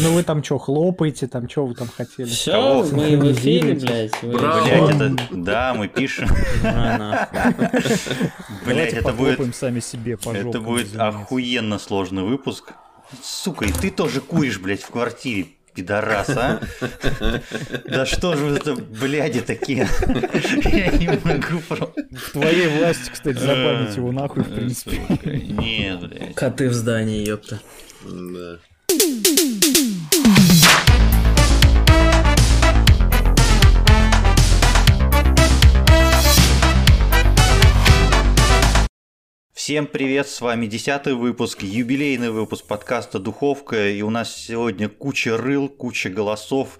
Ну вы там что, хлопаете, там что вы там хотели? Все, мы в эфире, блядь. Это... Да, мы пишем. Блять, это будет... сами себе Это будет охуенно сложный выпуск. Сука, и ты тоже куришь, блядь, в квартире, пидорас, а? Да что же это, бляди, такие? Я не могу В твоей власти, кстати, забанить его нахуй, в принципе. Нет, блядь. Коты в здании, ёпта. Да. Всем привет, с вами десятый выпуск, юбилейный выпуск подкаста «Духовка», и у нас сегодня куча рыл, куча голосов,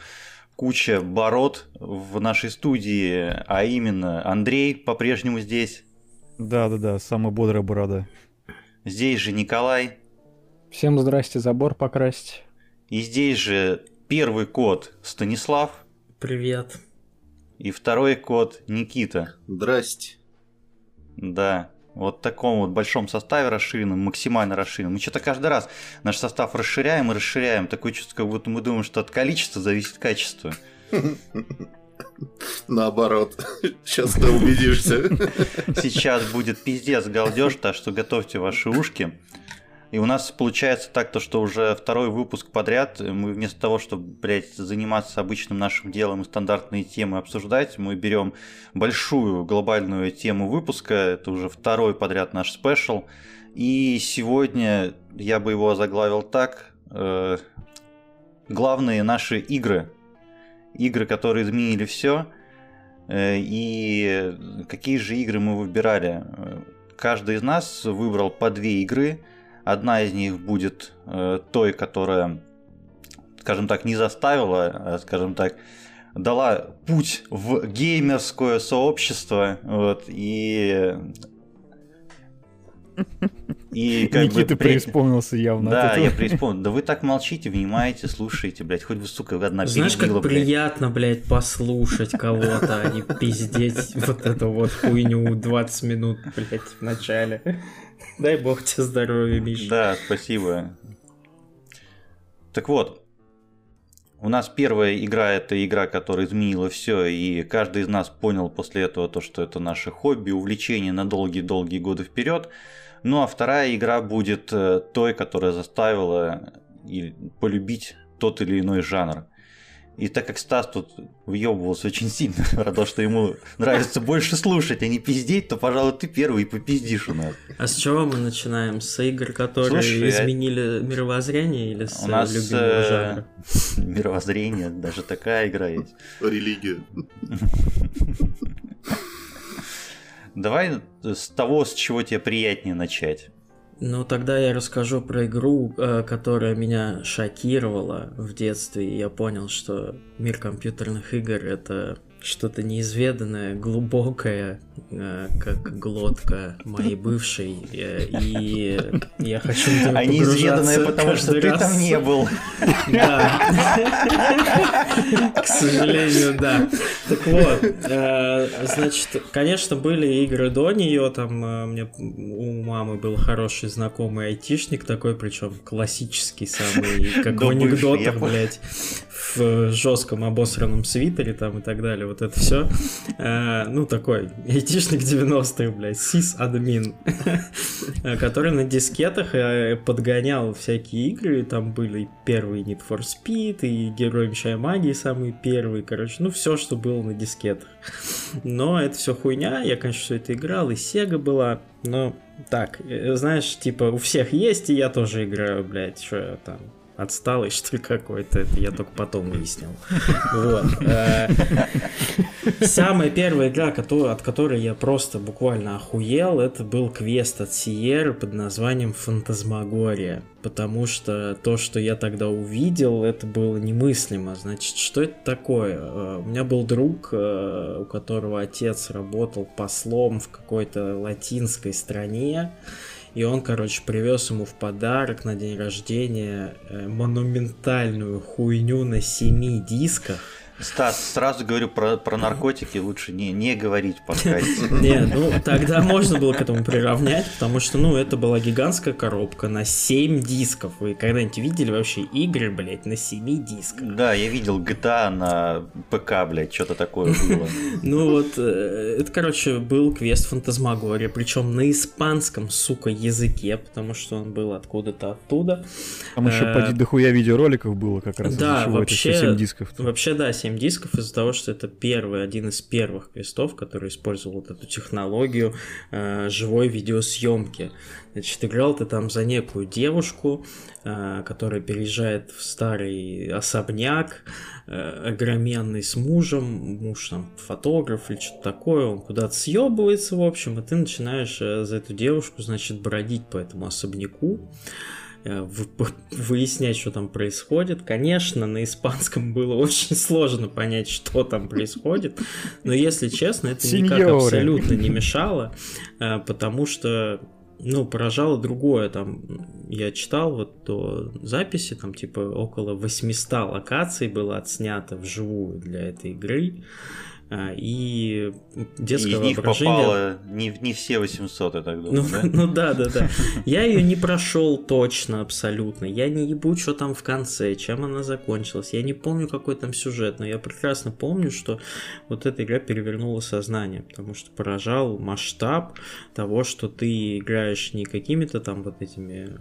куча бород в нашей студии, а именно Андрей по-прежнему здесь. Да-да-да, самая бодрая борода. Здесь же Николай. Всем здрасте, забор покрасить. И здесь же первый код Станислав. Привет. И второй код Никита. Здрасте. Да, вот таком вот большом составе расширенном, максимально расширенном. Мы что-то каждый раз наш состав расширяем и расширяем. Такое чувство, как будто мы думаем, что от количества зависит качество. Наоборот. Сейчас ты убедишься. Сейчас будет пиздец галдеж, так что готовьте ваши ушки. И у нас получается так, то, что уже второй выпуск подряд мы вместо того, чтобы, блядь, заниматься обычным нашим делом и стандартные темы обсуждать, мы берем большую глобальную тему выпуска, это уже второй подряд наш спешл. И сегодня я бы его заглавил так. Э, главные наши игры. Игры, которые изменили все. Э, и какие же игры мы выбирали? Каждый из нас выбрал по две игры – Одна из них будет э, той, которая, скажем так, не заставила, а, скажем так, дала путь в геймерское сообщество. Вот, и и как Никита бы, преисполнился явно. Да, я преисполнился. Да вы так молчите, внимаете, слушаете, блядь. Хоть вы, сука, одна Знаешь, как блядь. приятно, блядь, послушать кого-то, а не пиздеть вот эту вот хуйню 20 минут, блядь, в начале. Дай бог тебе здоровья, Миша. Да, спасибо. Так вот, у нас первая игра это игра, которая изменила все, и каждый из нас понял после этого то, что это наше хобби, увлечение на долгие-долгие годы вперед. Ну а вторая игра будет э, той, которая заставила полюбить тот или иной жанр. И так как Стас тут въебывался очень сильно про то, что ему нравится больше слушать, а не пиздеть, то, пожалуй, ты первый и попиздишь у нас. А с чего мы начинаем? С игр, которые Слушай, изменили мировоззрение или с у нас, любимого э, жанра? Мировоззрение, даже такая игра есть. Религия. Давай с того, с чего тебе приятнее начать. Ну, тогда я расскажу про игру, э, которая меня шокировала в детстве. И я понял, что мир компьютерных игр это что-то неизведанное, глубокое, э, как глотка моей бывшей, э, и я хочу в А неизведанное, потому что ты раз. там не был. Да. К сожалению, да. Так вот, э, значит, конечно, были игры до нее, там у мамы был хороший знакомый айтишник такой, причем классический самый, как в анекдотах, блядь, в жестком обосранном свитере там и так далее, вот это все. Э, ну, такой айтишник 90-х, блядь, сис-админ, который на дискетах э, подгонял всякие игры, там были первые Need for Speed, и Герой Меча и Магии самые первые, короче, ну, все, что было на дискетах. Но это все хуйня, я, конечно, все это играл, и Sega была, но так, э, знаешь, типа, у всех есть, и я тоже играю, блядь, что я там отсталый, что ли, какой-то. Это я только потом выяснил. Вот. Э, самая первая игра, от которой я просто буквально охуел, это был квест от Сиеры под названием Фантазмагория. Потому что то, что я тогда увидел, это было немыслимо. Значит, что это такое? Э, у меня был друг, э, у которого отец работал послом в какой-то латинской стране. И он, короче, привез ему в подарок на день рождения э, монументальную хуйню на семи дисках. Стас, сразу говорю про, про наркотики, лучше не, не говорить в подкасте. Не, ну тогда можно было к этому приравнять, потому что, ну, это была гигантская коробка на 7 дисков. Вы когда-нибудь видели вообще игры, блядь, на 7 дисках? Да, я видел GTA на ПК, блядь, что-то такое было. Ну вот, э, это, короче, был квест Фантазмагория, причем на испанском, сука, языке, потому что он был откуда-то оттуда. Там еще Э, поди дохуя видеороликов было как раз. Да, вообще- все 7 дисков. Вообще, да, 7 дисков из-за того, что это первый, один из первых квестов, который использовал вот эту технологию э, живой видеосъемки. Значит, играл ты там за некую девушку, э, которая переезжает в старый особняк, э, огроменный с мужем, муж там фотограф или что-то такое, он куда-то съебывается, в общем, и ты начинаешь э, за эту девушку, значит, бродить по этому особняку выяснять, что там происходит. Конечно, на испанском было очень сложно понять, что там происходит, но если честно, это никак абсолютно не мешало, э, потому что ну, поражало другое, там, я читал вот до записи, там, типа, около 800 локаций было отснято вживую для этой игры, и И детское из них воображение... попало не, не все 800, я так Ну, думаю, да? ну да, да, да. Я ее не прошел точно, абсолютно. Я не ебу, что там в конце, чем она закончилась. Я не помню, какой там сюжет, но я прекрасно помню, что вот эта игра перевернула сознание, потому что поражал масштаб того, что ты играешь не какими-то там вот этими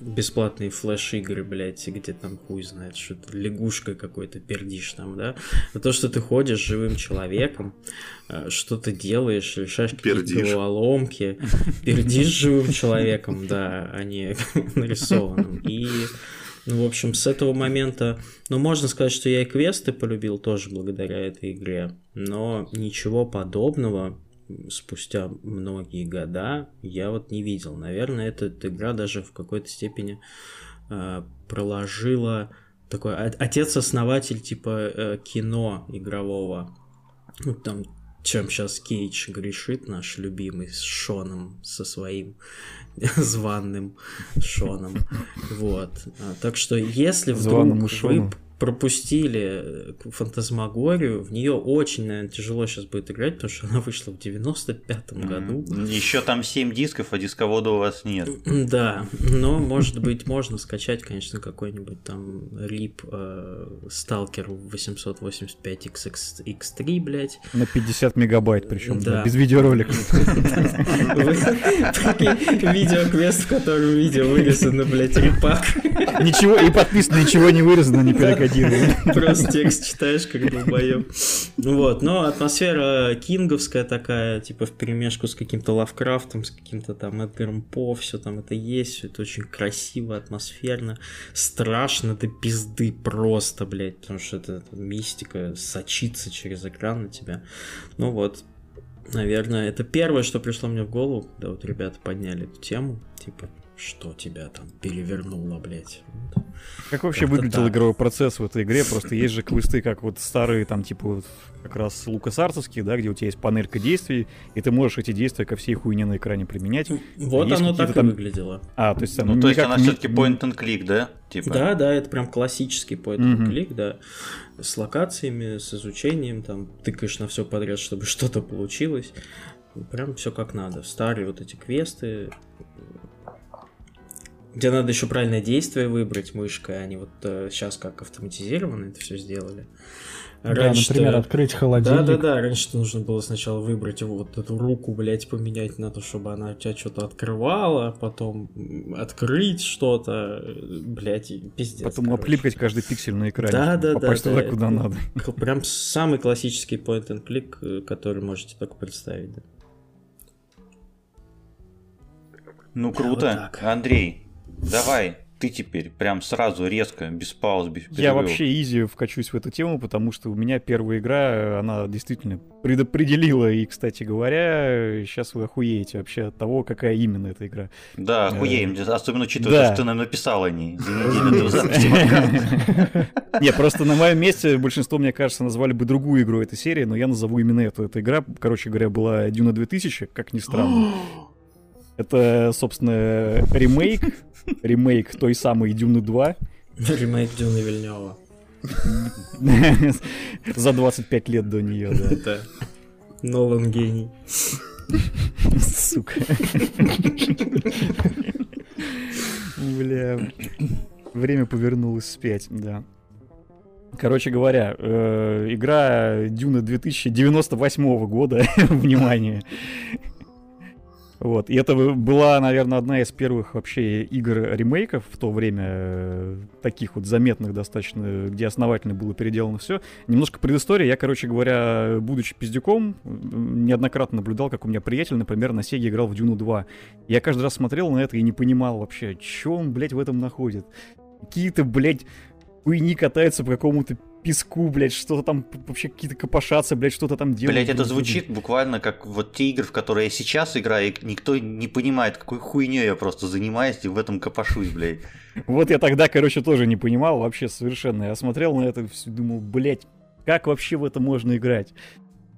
бесплатные флеш-игры, блядь, где там хуй знает, что ты лягушкой какой-то пердишь там, да, а то, что ты ходишь живым человеком, э, что ты делаешь, решаешь какие-то Пердишь. головоломки, пердишь живым человеком, да, а не нарисованным. И, ну, в общем, с этого момента, ну, можно сказать, что я и квесты полюбил тоже благодаря этой игре, но ничего подобного спустя многие года я вот не видел. Наверное, эта, эта игра даже в какой-то степени э, проложила такой о- отец-основатель типа э, кино игрового. Ну, там, чем сейчас Кейдж грешит, наш любимый, с Шоном, со своим званным Шоном. Вот. А, Так что, если вдруг вы пропустили э, фантазмагорию, в нее очень, наверное, тяжело сейчас будет играть, потому что она вышла в 95-м году. Еще там 7 дисков, а дисковода у вас нет. Да, но, может быть, можно скачать, конечно, какой-нибудь там RIP э, Stalker 885 XX X3, блядь. На 50 мегабайт, причем Да. без видеоролика. Видеоквест, в котором видео вырезано, блядь, репак. Ничего, и подписано, ничего не вырезано, не перекодировано. Просто текст читаешь, как долбоёб. Вот, но атмосфера кинговская такая, типа в перемешку с каким-то Лавкрафтом, с каким-то там Эдгаром По, все там это есть, все это очень красиво, атмосферно, страшно до пизды просто, блядь, потому что это, это мистика сочится через экран на тебя. Ну вот, наверное, это первое, что пришло мне в голову, когда вот ребята подняли эту тему, типа, что тебя там перевернуло, блядь. Как вообще Как-то выглядел так. игровой процесс в этой игре? Просто есть же квесты, как вот старые, там, типа, вот как раз лукасарцевские, да, где у тебя есть панелька действий, и ты можешь эти действия ко всей хуйне на экране применять. Вот Есть оно так и там- выглядело. А, то есть там Ну, то есть никак она все-таки point and click, да? Типа. Да, да, это прям классический point and click, да. С локациями, с изучением, там, тыкаешь на все подряд, чтобы что-то получилось. Прям все как надо. Старые вот эти квесты, где надо еще правильное действие выбрать мышкой, они вот сейчас как автоматизированно это все сделали. Да, Раньше-то- например, открыть холодильник. Да, да, да. Раньше нужно было сначала выбрать вот эту руку, блядь, поменять на то, чтобы она у тебя что-то открывала, потом открыть что-то, э, блядь, пиздец. Потом короче. оплипкать каждый пиксель на экране, Да, чтобы да, да, попасть да, туда, это- куда надо. К- Прям самый классический point and click, э, который можете только представить. Да. Ну Вот круто. так. Андрей, давай, ты теперь прям сразу, резко, без пауз, без Я перерывов. вообще изи вкачусь в эту тему, потому что у меня первая игра, э, она действительно предопределила, и, кстати говоря, сейчас вы охуеете вообще от того, какая именно эта игра. Да, охуеем, особенно учитывая, да. что ты нам написал о ней за неделю до записи подкаста. Не, просто на моем месте большинство, мне кажется, назвали бы другую игру этой серии, но я назову именно эту. Эта игра, короче говоря, была Дюна 2000, как ни странно. Это, собственно, ремейк, ремейк той самой Дюны 2. Ремейк Дюны Вильнева. За 25 лет до нее, да. Да. Нолан гений. Сука. Бля. Время повернулось вспять, да. Короче говоря, э, игра Дюна 2098 года, внимание. Вот, и это была, наверное, одна из первых вообще игр ремейков в то время, э, таких вот заметных достаточно, где основательно было переделано все. Немножко предыстория. Я, короче говоря, будучи пиздюком, неоднократно наблюдал, как у меня приятель, например, на Сеге играл в Дюну 2. Я каждый раз смотрел на это и не понимал вообще, что он, блядь, в этом находит. Какие-то, блядь, хуйни катаются по какому-то песку, блядь, что-то там вообще какие-то копошатся, блядь, что-то там делают. Блять, это блядь. звучит буквально как вот те игры, в которые я сейчас играю, и никто не понимает, какой хуйней я просто занимаюсь и в этом копошусь, блядь. Вот я тогда, короче, тоже не понимал вообще совершенно. Я смотрел на это и думал, блядь, как вообще в это можно играть?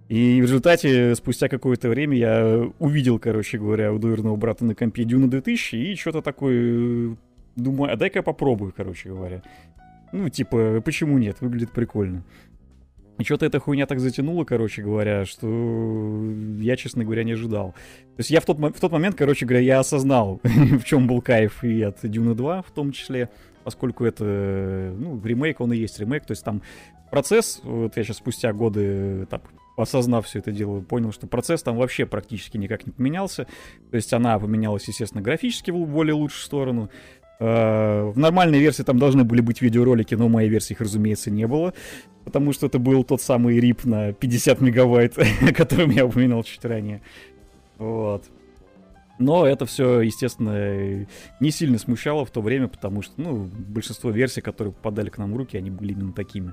И в результате, спустя какое-то время, я увидел, короче говоря, у двоюродного брата на компе Дюна 2000, и что-то такое, э, думаю, а дай-ка я попробую, короче говоря. Ну, типа, почему нет? Выглядит прикольно. И что-то эта хуйня так затянула, короче говоря, что я, честно говоря, не ожидал. То есть я в тот, в тот момент, короче говоря, я осознал, в чем был кайф и от Дюна 2 в том числе, поскольку это, ну, ремейк, он и есть ремейк, то есть там процесс, вот я сейчас спустя годы, так, осознав все это дело, понял, что процесс там вообще практически никак не поменялся. То есть она поменялась, естественно, графически в более лучшую сторону. Э, В нормальной версии там должны были быть видеоролики, но в моей версии их, разумеется, не было. Потому что это был тот самый рип на 50 мегабайт, о котором я упоминал чуть ранее. Вот. Но это все, естественно, не сильно смущало в то время, потому что, ну, большинство версий, которые попадали к нам в руки, они были именно такими.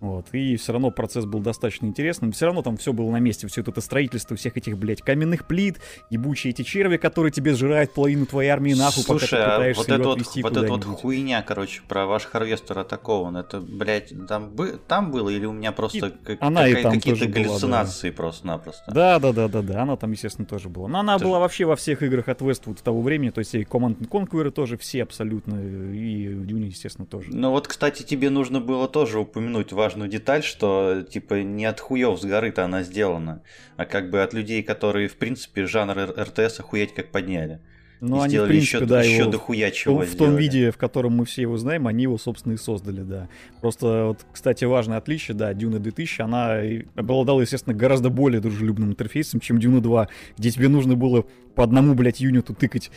Вот. И все равно процесс был достаточно интересным. Все равно там все было на месте. Все это строительство всех этих, блядь, каменных плит, ебучие эти черви, которые тебе сжирают половину твоей армии нахуй, пока ты Слушай, а пытаешься вот это вот, отвести вот эта вот хуйня, короче, про ваш Харвестер атакован, это, блядь, там, бы, там было или у меня просто как- какие-то была, да. галлюцинации просто-напросто? Да, да, да, да, да, она там, естественно, тоже была. Но она Это была вообще во всех играх от Westwood того времени, то есть и Command and Conquer тоже все абсолютно, и Dune, естественно, тоже. Ну вот, кстати, тебе нужно было тоже упомянуть важную деталь, что типа не от хуев с горы-то она сделана, а как бы от людей, которые в принципе жанр РТС охуеть как подняли. И они, в сделали принципе, еще, да, еще его дохуя в, чего том- в том виде, в котором мы все его знаем, они его, собственно, и создали, да. Просто, вот, кстати, важное отличие, да, Дюна 2000, она обладала, естественно, гораздо более дружелюбным интерфейсом, чем Дюна 2, где тебе нужно было по одному, блядь, юниту тыкать,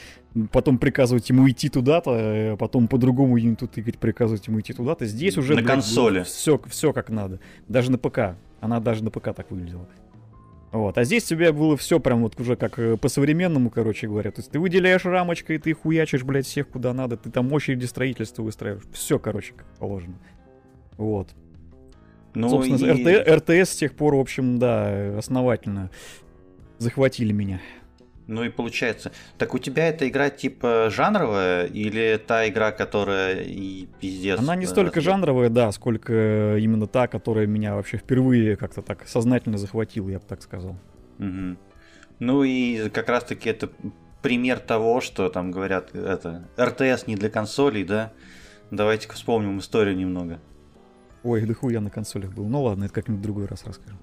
потом приказывать ему идти туда-то, э, потом по другому юниту тыкать, приказывать ему идти туда-то. Здесь уже, На консоли. все, все как надо. Даже на ПК. Она даже на ПК так выглядела. Вот. А здесь тебе было все прям вот уже как э, по-современному, короче говоря. То есть ты выделяешь рамочкой, ты хуячишь, блядь, всех куда надо, ты там очереди строительства выстраиваешь. Все, короче, как положено. Вот. Ну Собственно, и- РТ РТС с тех пор, в общем, да, основательно захватили меня. Ну и получается, так у тебя эта игра типа жанровая или та игра, которая и пиздец? Она не э, столько разъеб- жанровая, да, сколько именно та, которая меня вообще впервые как-то так сознательно захватила, я бы так сказал. Мгм. Ну и как раз таки это пример того, что там говорят, это РТС не для консолей, да? Давайте-ка вспомним историю немного. Ой, да хуй я на консолях был. Ну ладно, это как-нибудь в другой раз расскажу.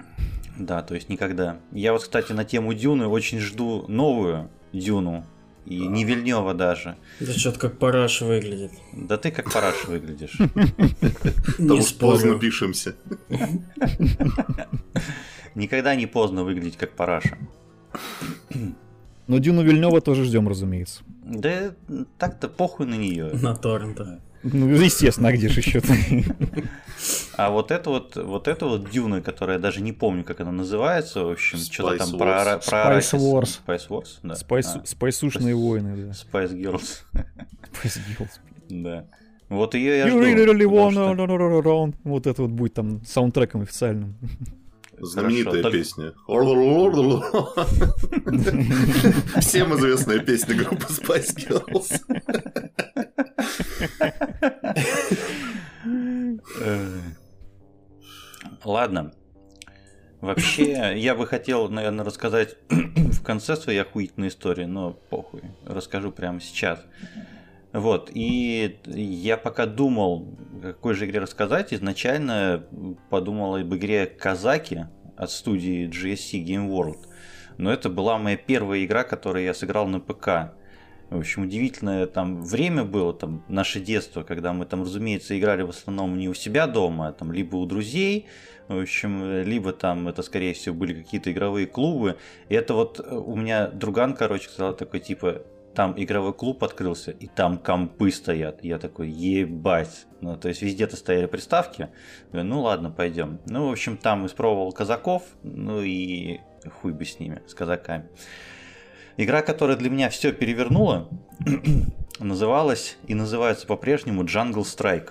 Да, то есть никогда. Я вот, кстати, на тему Дюны очень жду новую Дюну. И не Вильнева даже. Да что-то как параш выглядит. Да ты как параш выглядишь. Не Потому что поздно пишемся. Никогда не поздно выглядеть как параша. Но Дюну Вильнева тоже ждем, разумеется. Да так-то похуй на нее. На торрентах. Ну, естественно, а где же еще А вот это вот, вот это вот Дюна, которая даже не помню, как она называется, в общем, что-то Spice там Wars. про, про Spice. Wars. Spice Wars, да. Спайсу- А, Спайсушные войны, да. Spice Girls, Spice Girls. да. Вот ее я You жду. really, really wanna что- run around. Вот это вот будет там саундтреком официальным. Знаменитая только- песня. Всем известная песня группы Spice Girls. Э, Ладно. Вообще, я бы хотел, наверное, рассказать в конце своей охуительной истории, но похуй. Расскажу прямо сейчас. Вот, и я пока думал, какой же игре рассказать, изначально подумал об игре Казаки от студии GSC Game World. Но это была моя первая игра, которую я сыграл на ПК. В общем, удивительное там время было, там, наше детство, когда мы там, разумеется, играли в основном не у себя дома, а там либо у друзей, в общем, либо там это, скорее всего, были какие-то игровые клубы. И это вот э, у меня друган, короче, сказал такой, типа, там игровой клуб открылся, и там компы стоят. Я такой, ебать. Ну, то есть везде-то стояли приставки. Говорю, ну ладно, пойдем. Ну, в общем, там испробовал казаков, ну и хуй бы с ними, с казаками. Игра, которая для меня все перевернула, называлась и называется по-прежнему Jungle Strike.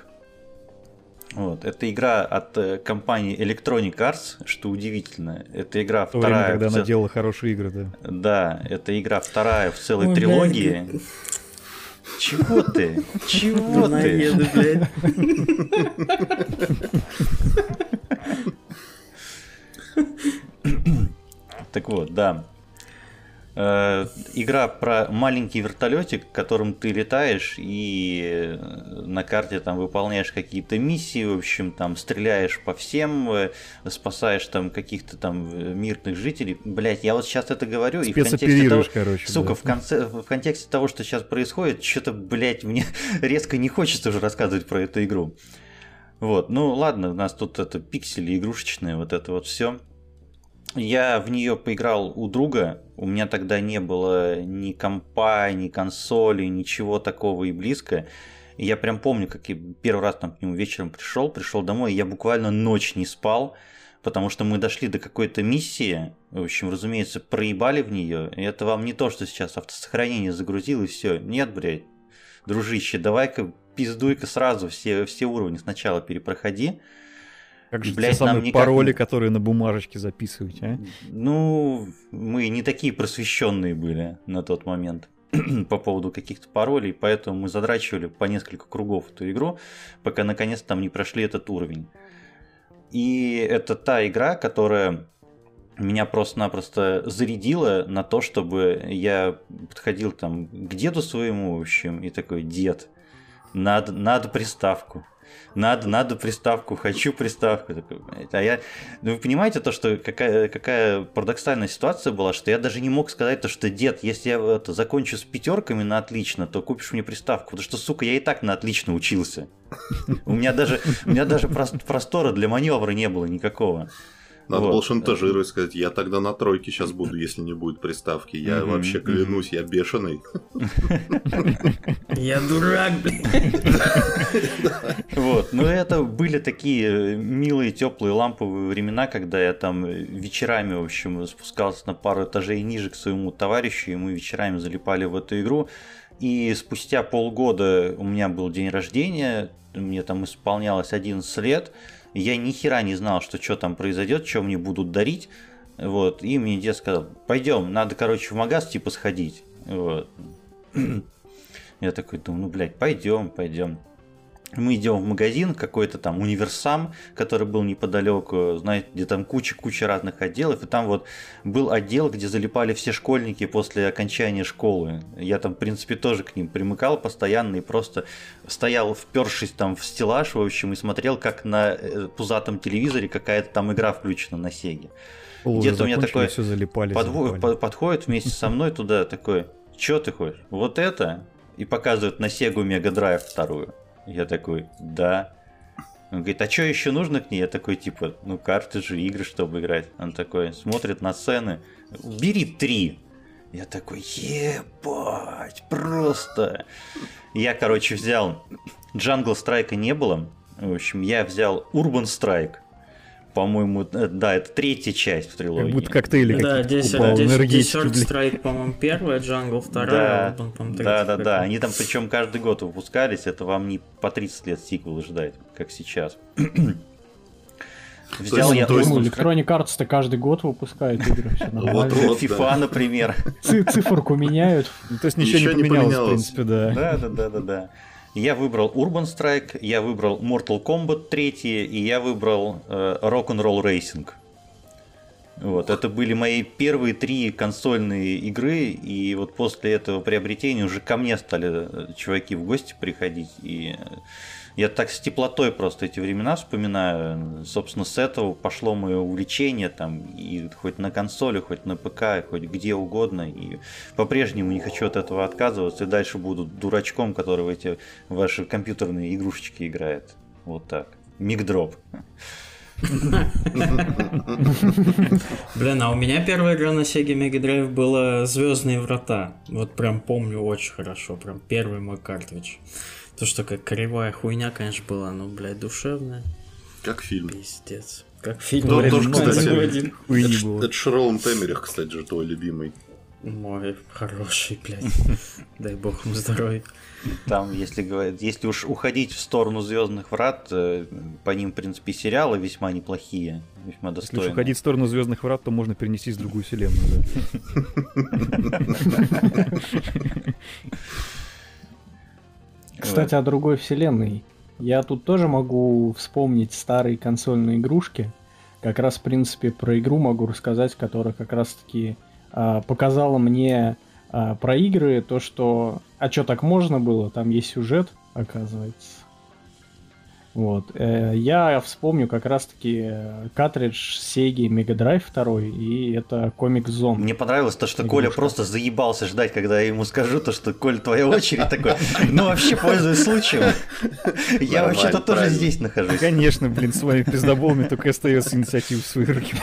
Вот. Это игра от э, компании Electronic Arts, что удивительно. Это игра В то вторая. время, когда в она цел- делала хорошие игры, да. Да, это игра вторая в целой Ой, трилогии. блядь, Чего ты? Чего ты? Блядь. Так вот, да. Э, Игра про маленький вертолетик, которым ты летаешь и э, на карте там выполняешь какие-то миссии, в общем, там стреляешь по всем, э, спасаешь там каких-то там мирных жителей. Блять, я вот сейчас это говорю и в контексте того, короче. Сука, да. в, конце, в контексте того, что сейчас происходит, что-то, блядь, мне резко не хочется уже рассказывать про эту игру. Вот, ну ладно, у нас тут это пиксели игрушечные, вот это вот все. Я в нее поиграл у друга. У меня тогда не было ни компа, ни консоли, ничего такого и близко. И я прям помню, как я первый раз там к нему вечером пришел, пришел домой, и я буквально ночь не спал, потому что мы дошли до какой-то миссии, в общем, разумеется, проебали в нее. И это вам не то, что сейчас автосохранение загрузил и все. Нет, блядь, дружище, давай-ка пиздуй-ка сразу все, все уровни сначала перепроходи. Как же блядь, те самые никак пароли, которые на бумажечке записываете, а? Ну, мы не такие просвещенные были на тот момент по поводу каких-то паролей, поэтому мы задрачивали по несколько кругов эту игру, пока наконец там не прошли этот уровень. И это та игра, которая меня просто-напросто зарядила на то, чтобы я подходил там к деду своему, в общем, и такой, дед, надо, надо приставку. Надо, надо приставку, хочу приставку. А я, ну вы понимаете то, что какая, какая парадоксальная ситуация была, что я даже не мог сказать то, что дед, если я это, закончу с пятерками на отлично, то купишь мне приставку, потому что, сука, я и так на отлично учился. У меня даже, у меня даже прос- простора для маневра не было никакого. Надо Вот. было шантажировать, сказать, я тогда на тройке сейчас буду, если не будет приставки. Я Мгм, вообще клянусь, я бешеный. Я дурак, блядь. Вот, ну это были такие милые, теплые, ламповые времена, когда я там вечерами, в общем, спускался на пару этажей ниже к своему товарищу, и мы вечерами залипали в эту игру. И спустя полгода у меня был день рождения, мне там исполнялось 11 лет, я ни хера не знал, что что там произойдет, что мне будут дарить. Вот, и мне дед сказал, пойдем, надо, короче, в магаз типа сходить. Вот. Я такой думаю, ну, блядь, пойдем, пойдем. Мы идем в магазин, какой-то там универсам, который был неподалеку, знаете, где там куча-куча разных отделов, и там вот был отдел, где залипали все школьники после окончания школы. Я там, в принципе, тоже к ним примыкал постоянно и просто стоял, впершись там в стеллаж, в общем, и смотрел, как на э, пузатом телевизоре какая-то там игра включена на Сеге. Где-то у меня такое все залипали, Подво- залипали. по- подходит вместе со мной туда такой, что ты хочешь? Вот это? И показывает на Sega Mega Drive вторую. Я такой, да. Он говорит, а что еще нужно к ней? Я такой, типа, ну картриджи, игры, чтобы играть. Он такой, смотрит на цены. Бери три. Я такой, ебать, просто. Я, короче, взял... Jungle Strike не было. В общем, я взял Urban Strike. По-моему, э, да, это третья часть в трилогии. Как будто коктейли Да, Desert. Strike, по-моему, первая, Jungle Да, вторая, да, третья да, да. Они там причем каждый год выпускались. Это вам не по 30 лет сиквелы ждать, как сейчас. Взял я Ну, Urban Electronic Arts-то каждый год выпускает игры, нормально. Вот-вот, FIFA, например. Ци- Циферку меняют. Ну, то есть ничего, не поменялось, поменялось. в принципе, да. Да, да, да, да, да. Я выбрал Urban Strike, я выбрал Mortal Kombat 3, и я выбрал э, Rock'n'Roll Racing. Вот, это были мои первые три консольные игры, и вот после этого приобретения уже ко мне стали э, чуваки в гости приходить, и э, я так с теплотой просто эти времена вспоминаю. Собственно, с этого пошло мое увлечение там, и хоть на консоли, хоть на ПК, хоть где угодно, и по-прежнему не хочу от этого отказываться, и дальше буду дурачком, который в эти ваши компьютерные игрушечки играет. Вот так. Мигдроп. Блин, а у меня первая игра на Sega Mega Drive была Звездные врата. Вот прям помню очень хорошо, прям первый мой картридж. То, что как кривая хуйня, конечно, была, но, блядь, душевная. Как фильм. Пиздец. Как фильм. Блядь, тоже, кстати, Это, это Роланд Эмерих, кстати же, твой любимый. Мой хороший, блядь. Дай бог ему здоровья. Там, если говорить, если уж уходить в сторону Звездных врат, э, по ним, в принципе, сериалы весьма неплохие, весьма Если уж достойные. уходить в сторону Звездных врат, то можно перенестись в другую вселенную. да. Кстати, о другой вселенной. Я тут тоже могу вспомнить старые консольные игрушки. Как раз, в принципе, про игру могу рассказать, которая как раз-таки а, показала мне а, про игры, то, что... А что, так можно было? Там есть сюжет, оказывается. Вот. Э, Я вспомню как раз-таки э, картридж Sega Mega Drive 2, и это Comic Zone. Мне понравилось то, что Коля Игрушка. просто заебался ждать, когда я ему скажу то, что Коль, твоя очередь такой. Ну вообще пользуюсь случаем. Я вообще-то тоже здесь нахожусь. Конечно, блин, с вами пиздоболами только остается инициативу в свои руки.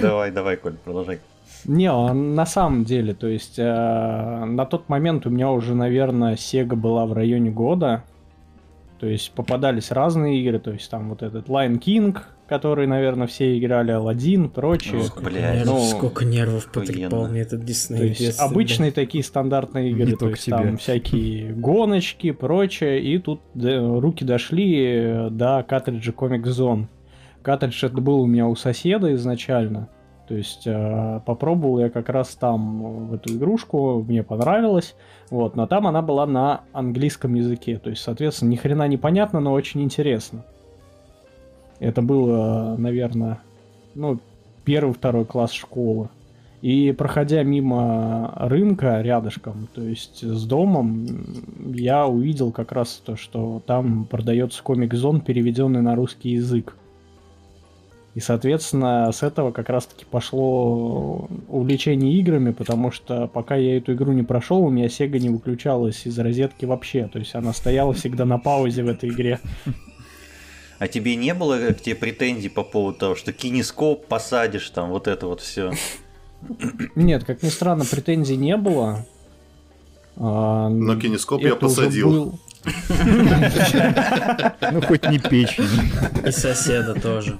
Давай, давай, Коль, продолжай. Не, а на самом деле, то есть э, на тот момент у меня уже, наверное, Sega была в районе года. То есть попадались разные игры, то есть там вот этот Lion King, который, наверное, все играли, Aladdin, прочее. Ох, блядь. Нервов, ну, сколько нервов потрепал мне этот Дисней. То есть детстве, обычные такие стандартные игры, Не то только есть тебе. там всякие гоночки, прочее, и тут да, руки дошли э, до картриджа Comic Zone. Картридж это был у меня у соседа изначально, то есть э, попробовал я как раз там в эту игрушку, мне понравилось, вот, но там она была на английском языке, то есть, соответственно, ни хрена не понятно, но очень интересно. Это было, наверное, ну, первый-второй класс школы. И проходя мимо рынка рядышком, то есть с домом, я увидел как раз то, что там продается комик-зон, переведенный на русский язык. И, соответственно, с этого как раз-таки пошло увлечение играми, потому что пока я эту игру не прошел, у меня Sega не выключалась из розетки вообще. То есть она стояла всегда на паузе в этой игре. А тебе не было к тебе претензий по поводу того, что кинескоп посадишь, там вот это вот все? Нет, как ни странно, претензий не было. А, Но кинескоп я посадил. был- Ну, хоть не печень. И соседа тоже.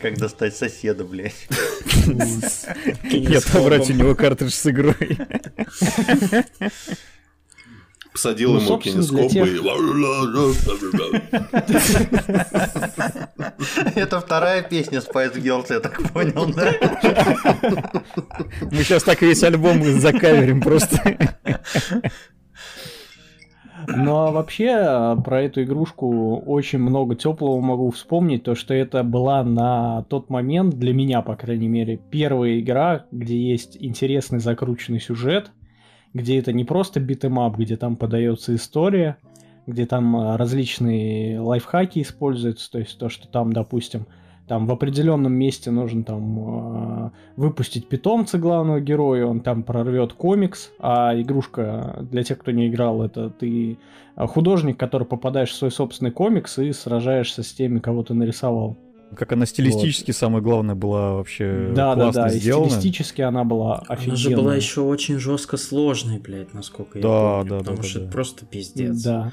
Как достать соседа, блядь. И отобрать у него картридж с игрой. Посадил Ну, ему кинескоп для и... Это вторая песня Spice Girls, я так понял, да? Мы сейчас так весь альбом закаверим просто. Ну а вообще э, про эту игрушку очень много теплого могу вспомнить, то что это была на тот момент, для меня, по крайней мере, первая игра, где есть интересный закрученный сюжет, где это не просто beat 'em up, где там подается история, где там э, различные лайфхаки используются, то есть то, что там, допустим, там в определенном месте нужно там э, выпустить питомца главного героя, он там прорвет комикс, а игрушка для тех, кто не играл, это ты э, художник, который попадаешь в свой собственный комикс и сражаешься с теми, кого ты нарисовал. Как она стилистически, самое главное, была вообще да, да, классно да. И сделана. стилистически она была Она офигенная. же была еще очень жестко сложной, блядь, насколько я Да, помню. да, да, Потому да, что да. это просто пиздец. Да.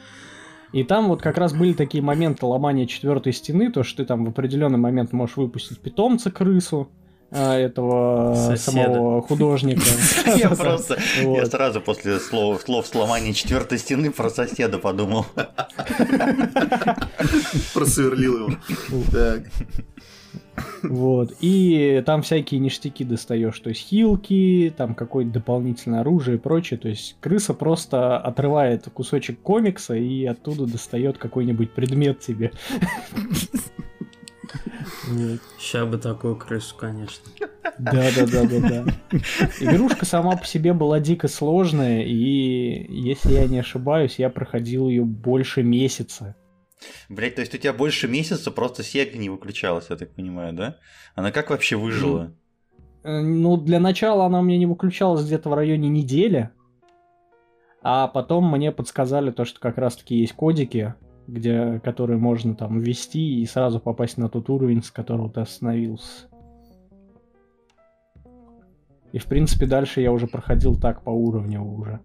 И там вот как раз были такие моменты ломания четвертой стены, то что ты там в определенный момент можешь выпустить питомца крысу этого Соседа. самого художника. Я просто, я сразу после слов, слов сломания четвертой стены про соседа подумал. Просверлил его. Так. Вот. И там всякие ништяки достаешь, то есть хилки, там какое-то дополнительное оружие и прочее. То есть крыса просто отрывает кусочек комикса и оттуда достает какой-нибудь предмет тебе. Вот. Сейчас бы такую крысу, конечно. Да, да, да, да, да. Игрушка сама по себе была дико сложная, и если я не ошибаюсь, я проходил ее больше месяца. Блять, то есть у тебя больше месяца просто Сега не выключалась, я так понимаю, да? Она как вообще выжила? Э, Ну, для начала она у меня не выключалась где-то в районе недели, а потом мне подсказали то, что как раз-таки есть кодики, где, которые можно там ввести и сразу попасть на тот уровень, с которого ты остановился. И, в принципе, дальше я уже проходил так по уровню уже.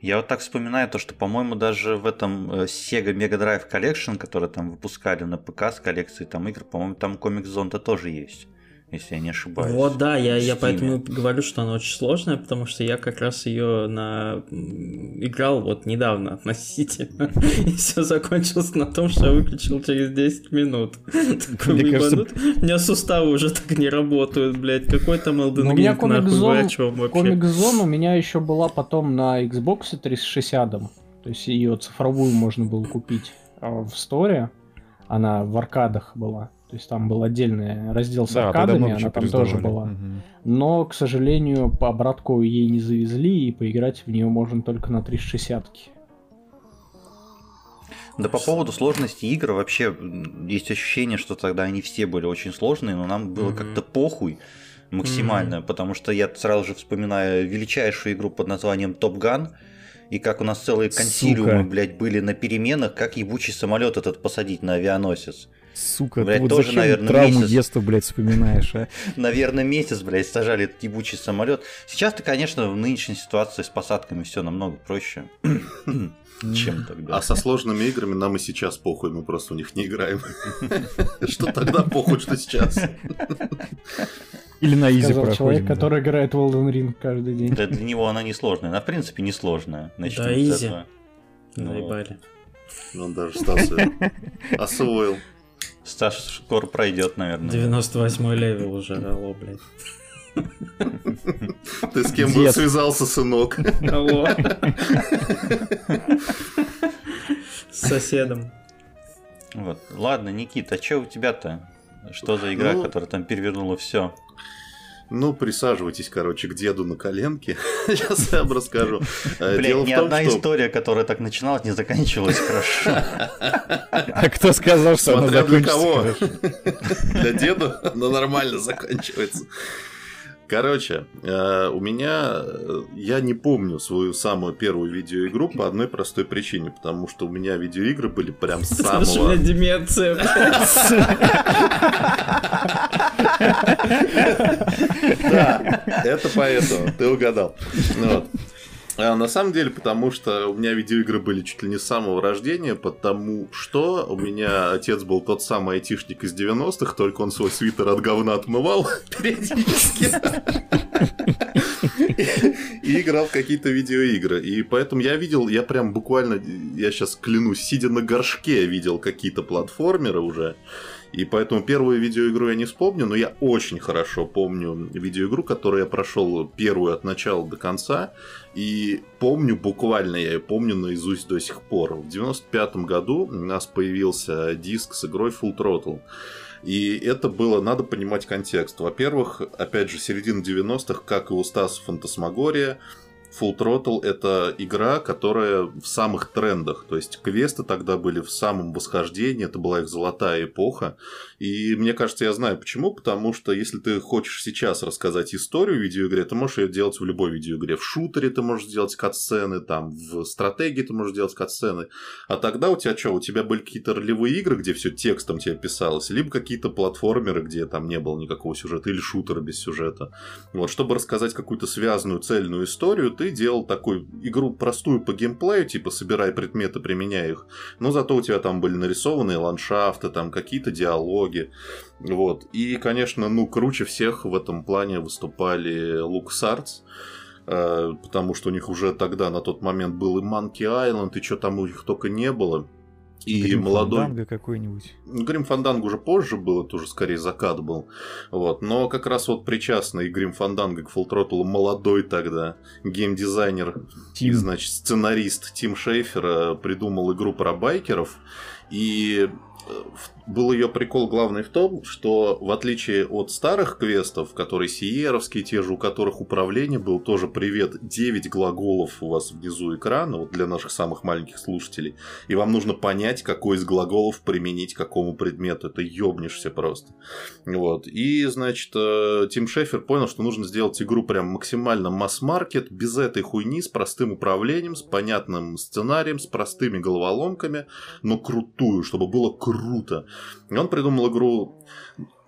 Я вот так вспоминаю то, что, по-моему, даже в этом э, Sega Mega Drive Collection, который там выпускали на ПК с коллекцией там игр, по-моему, там комик зонта тоже есть, если я не ошибаюсь. Вот, да, я, я поэтому говорю, что она очень сложная, потому что я как раз ее на... играл вот недавно относительно. И все закончилось на том, что я выключил через 10 минут. Такой Мне кажется- «Ебанут, У меня суставы уже так не работают, блядь. Какой там Elden Ну, у меня Ring, нахуй, комик-зон- чем вообще? Комик Зон у меня еще была потом на Xbox 360. То есть ее цифровую можно было купить а в сторе. Она в аркадах была. То есть там был отдельный раздел с Да, аркадами, она там тоже была. Мгм. Но, к сожалению, по обратку ей не завезли, и поиграть в нее можно только на 360. Да по поводу сложности игр вообще есть ощущение, что тогда они все были очень сложные, но нам было Мгм. как-то похуй максимально, потому что я сразу же вспоминаю величайшую игру под названием Топ Ган, и как у нас целые Сука. консилиумы, блядь, были на переменах, как ебучий самолет этот посадить на авианосец. Сука, Блядь, ты вот тоже, зачем наверное, травму месяц. детства, блядь, вспоминаешь, а? Наверное, месяц, блядь, сажали этот ебучий самолет. Сейчас-то, конечно, в нынешней ситуации с посадками все намного проще, чем тогда. А со сложными играми нам и сейчас похуй, мы просто в них не играем. Что тогда похуй, что сейчас. Или на easy Сказал проходим. человек, да. который играет в Elden Ring каждый день. Да для него она не сложная. Она, в принципе, не сложная. Начнем Да, easy. этого. Ну, Заебали. Он даже Стас освоил. Стас скоро пройдет, наверное. 98 level уже, алло, блядь. Ты с кем бы Дед. связался, сынок? Алло. С соседом. Вот. Ладно, Никита, а что у тебя-то? Что за игра, Ну, которая там перевернула все? Ну, присаживайтесь, короче, к деду на коленке. Сейчас я вам расскажу. Э, Дело ни в том, одна история, которая так начиналась, не заканчивалась хорошо. А кто сказал, что она для закончится кого. Для деда она нормально заканчивается. Короче, э, у меня... э, Я не помню свою самую первую видеоигру по одной простой причине, потому что у меня видеоигры были прям с Потому что у самого... меня деменция. Да, это поэтому, ты угадал. Ну Вот. А на самом деле, потому что у меня видеоигры были чуть ли не с самого рождения, потому что у меня отец был тот самый айтишник из 90-х, только он свой свитер от говна отмывал периодически. И играл в какие-то видеоигры. И поэтому я видел, я прям буквально, я сейчас клянусь, сидя на горшке, видел какие-то платформеры уже. И поэтому первую видеоигру я не вспомню, но я очень хорошо помню видеоигру, которую я прошел первую от начала до конца. И помню, буквально я ее помню наизусть до сих пор. В 95 году у нас появился диск с игрой Full Throttle. И это было, надо понимать контекст. Во-первых, опять же, середина 90-х, как и у Стаса Фантасмагория, Full Throttle это игра, которая в самых трендах. То есть квесты тогда были в самом восхождении, это была их золотая эпоха. И мне кажется, я знаю почему, потому что если ты хочешь сейчас рассказать историю видеоигры, ты можешь ее делать в любой видеоигре. В шутере ты можешь сделать катсцены, там, в стратегии ты можешь делать катсцены. А тогда у тебя что, у тебя были какие-то ролевые игры, где все текстом тебе писалось, либо какие-то платформеры, где там не было никакого сюжета, или шутеры без сюжета. Вот, чтобы рассказать какую-то связанную, цельную историю, ты делал такую игру простую по геймплею, типа собирай предметы, применяй их, но зато у тебя там были нарисованные ландшафты, там какие-то диалоги, вот. И, конечно, ну, круче всех в этом плане выступали LucasArts, э, потому что у них уже тогда на тот момент был и Monkey Island, и что там у них только не было. И Грим молодой... Фанданго какой-нибудь. Ну, Грим Фанданго уже позже был, это уже скорее закат был. Вот. Но как раз вот причастный Грим Фанданго к Full Throttle молодой тогда геймдизайнер и, Тим. значит, сценарист Тим Шейфер э, придумал игру про байкеров. И э, в- был ее прикол главный в том, что в отличие от старых квестов, которые сиеровские, те же, у которых управление был тоже привет, 9 глаголов у вас внизу экрана, вот для наших самых маленьких слушателей, и вам нужно понять, какой из глаголов применить к какому предмету. Это ёбнешься просто. Вот. И, значит, э, Тим Шефер понял, что нужно сделать игру прям максимально масс-маркет, без этой хуйни, с простым управлением, с понятным сценарием, с простыми головоломками, но крутую, чтобы было круто. И он придумал игру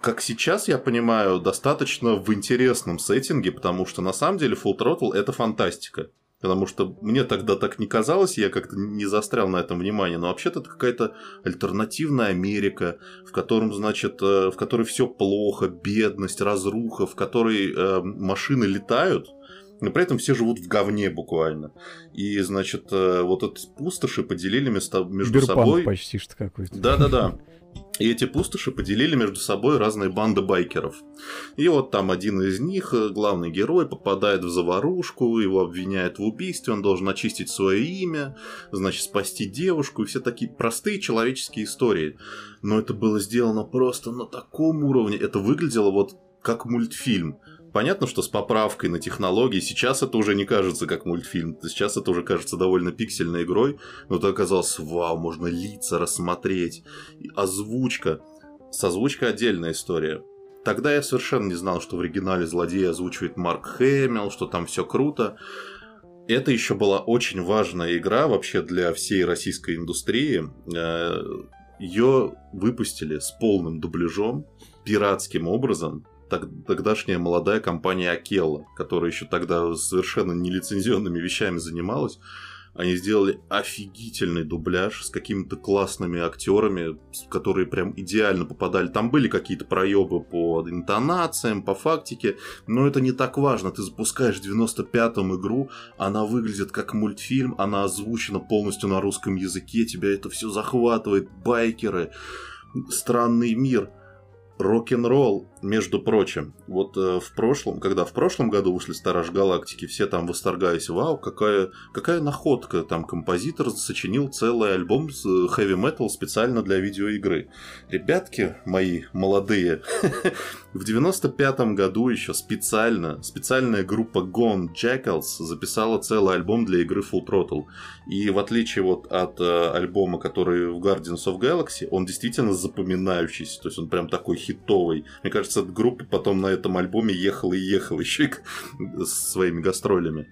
как сейчас я понимаю, достаточно в интересном сеттинге, потому что на самом деле Full Throttle это фантастика. Потому что мне тогда так не казалось, я как-то не застрял на этом внимание, но вообще-то это какая-то альтернативная Америка, в котором, значит, э, в которой все плохо, бедность, разруха, в которой э, машины летают, но при этом все живут в говне буквально. И, значит, э, вот эти пустоши поделили между Киберпанк собой. почти что какой-то. Да-да-да. И эти пустоши поделили между собой разные банды байкеров. И вот там один из них, э, главный герой, попадает в заварушку, его обвиняют в убийстве, он должен очистить свое имя, значит, спасти девушку, и все такие простые человеческие истории. Но это было сделано просто на таком уровне, это выглядело вот как мультфильм. Понятно, что с поправкой на технологии сейчас это уже не кажется как мультфильм, сейчас это уже кажется довольно пиксельной игрой, но это оказалось, вау, можно лица рассмотреть, и озвучка. С озвучкой отдельная история. Тогда я совершенно не знал, что в оригинале злодея озвучивает Марк Хэмилл, что там все круто. Это еще была очень важная игра вообще для всей российской индустрии. Ее выпустили с полным дубляжом, пиратским образом. Тогдашняя молодая компания Акелла, которая еще тогда совершенно нелицензионными вещами занималась, они сделали офигительный дубляж с какими-то классными актерами, которые прям идеально попадали. Там были какие-то проебы по интонациям, по фактике, но это не так важно. Ты запускаешь в 95-м игру, она выглядит как мультфильм, она озвучена полностью на русском языке, тебя это все захватывает, байкеры, странный мир. Рок-н-ролл, между прочим. Вот э, в прошлом, когда в прошлом году вышли Сторож Галактики, все там восторгались, вау, какая, какая находка. Там композитор сочинил целый альбом с э, хэви-метал специально для видеоигры. Ребятки мои молодые, в 95-м году еще специально, специальная группа Gone Jackals записала целый альбом для игры Full Throttle. И в отличие вот от э, альбома, который в Guardians of Galaxy, он действительно запоминающийся, то есть он прям такой хитовый. Мне кажется, эта группа потом на этом альбоме ехала и ехала еще с своими гастролями.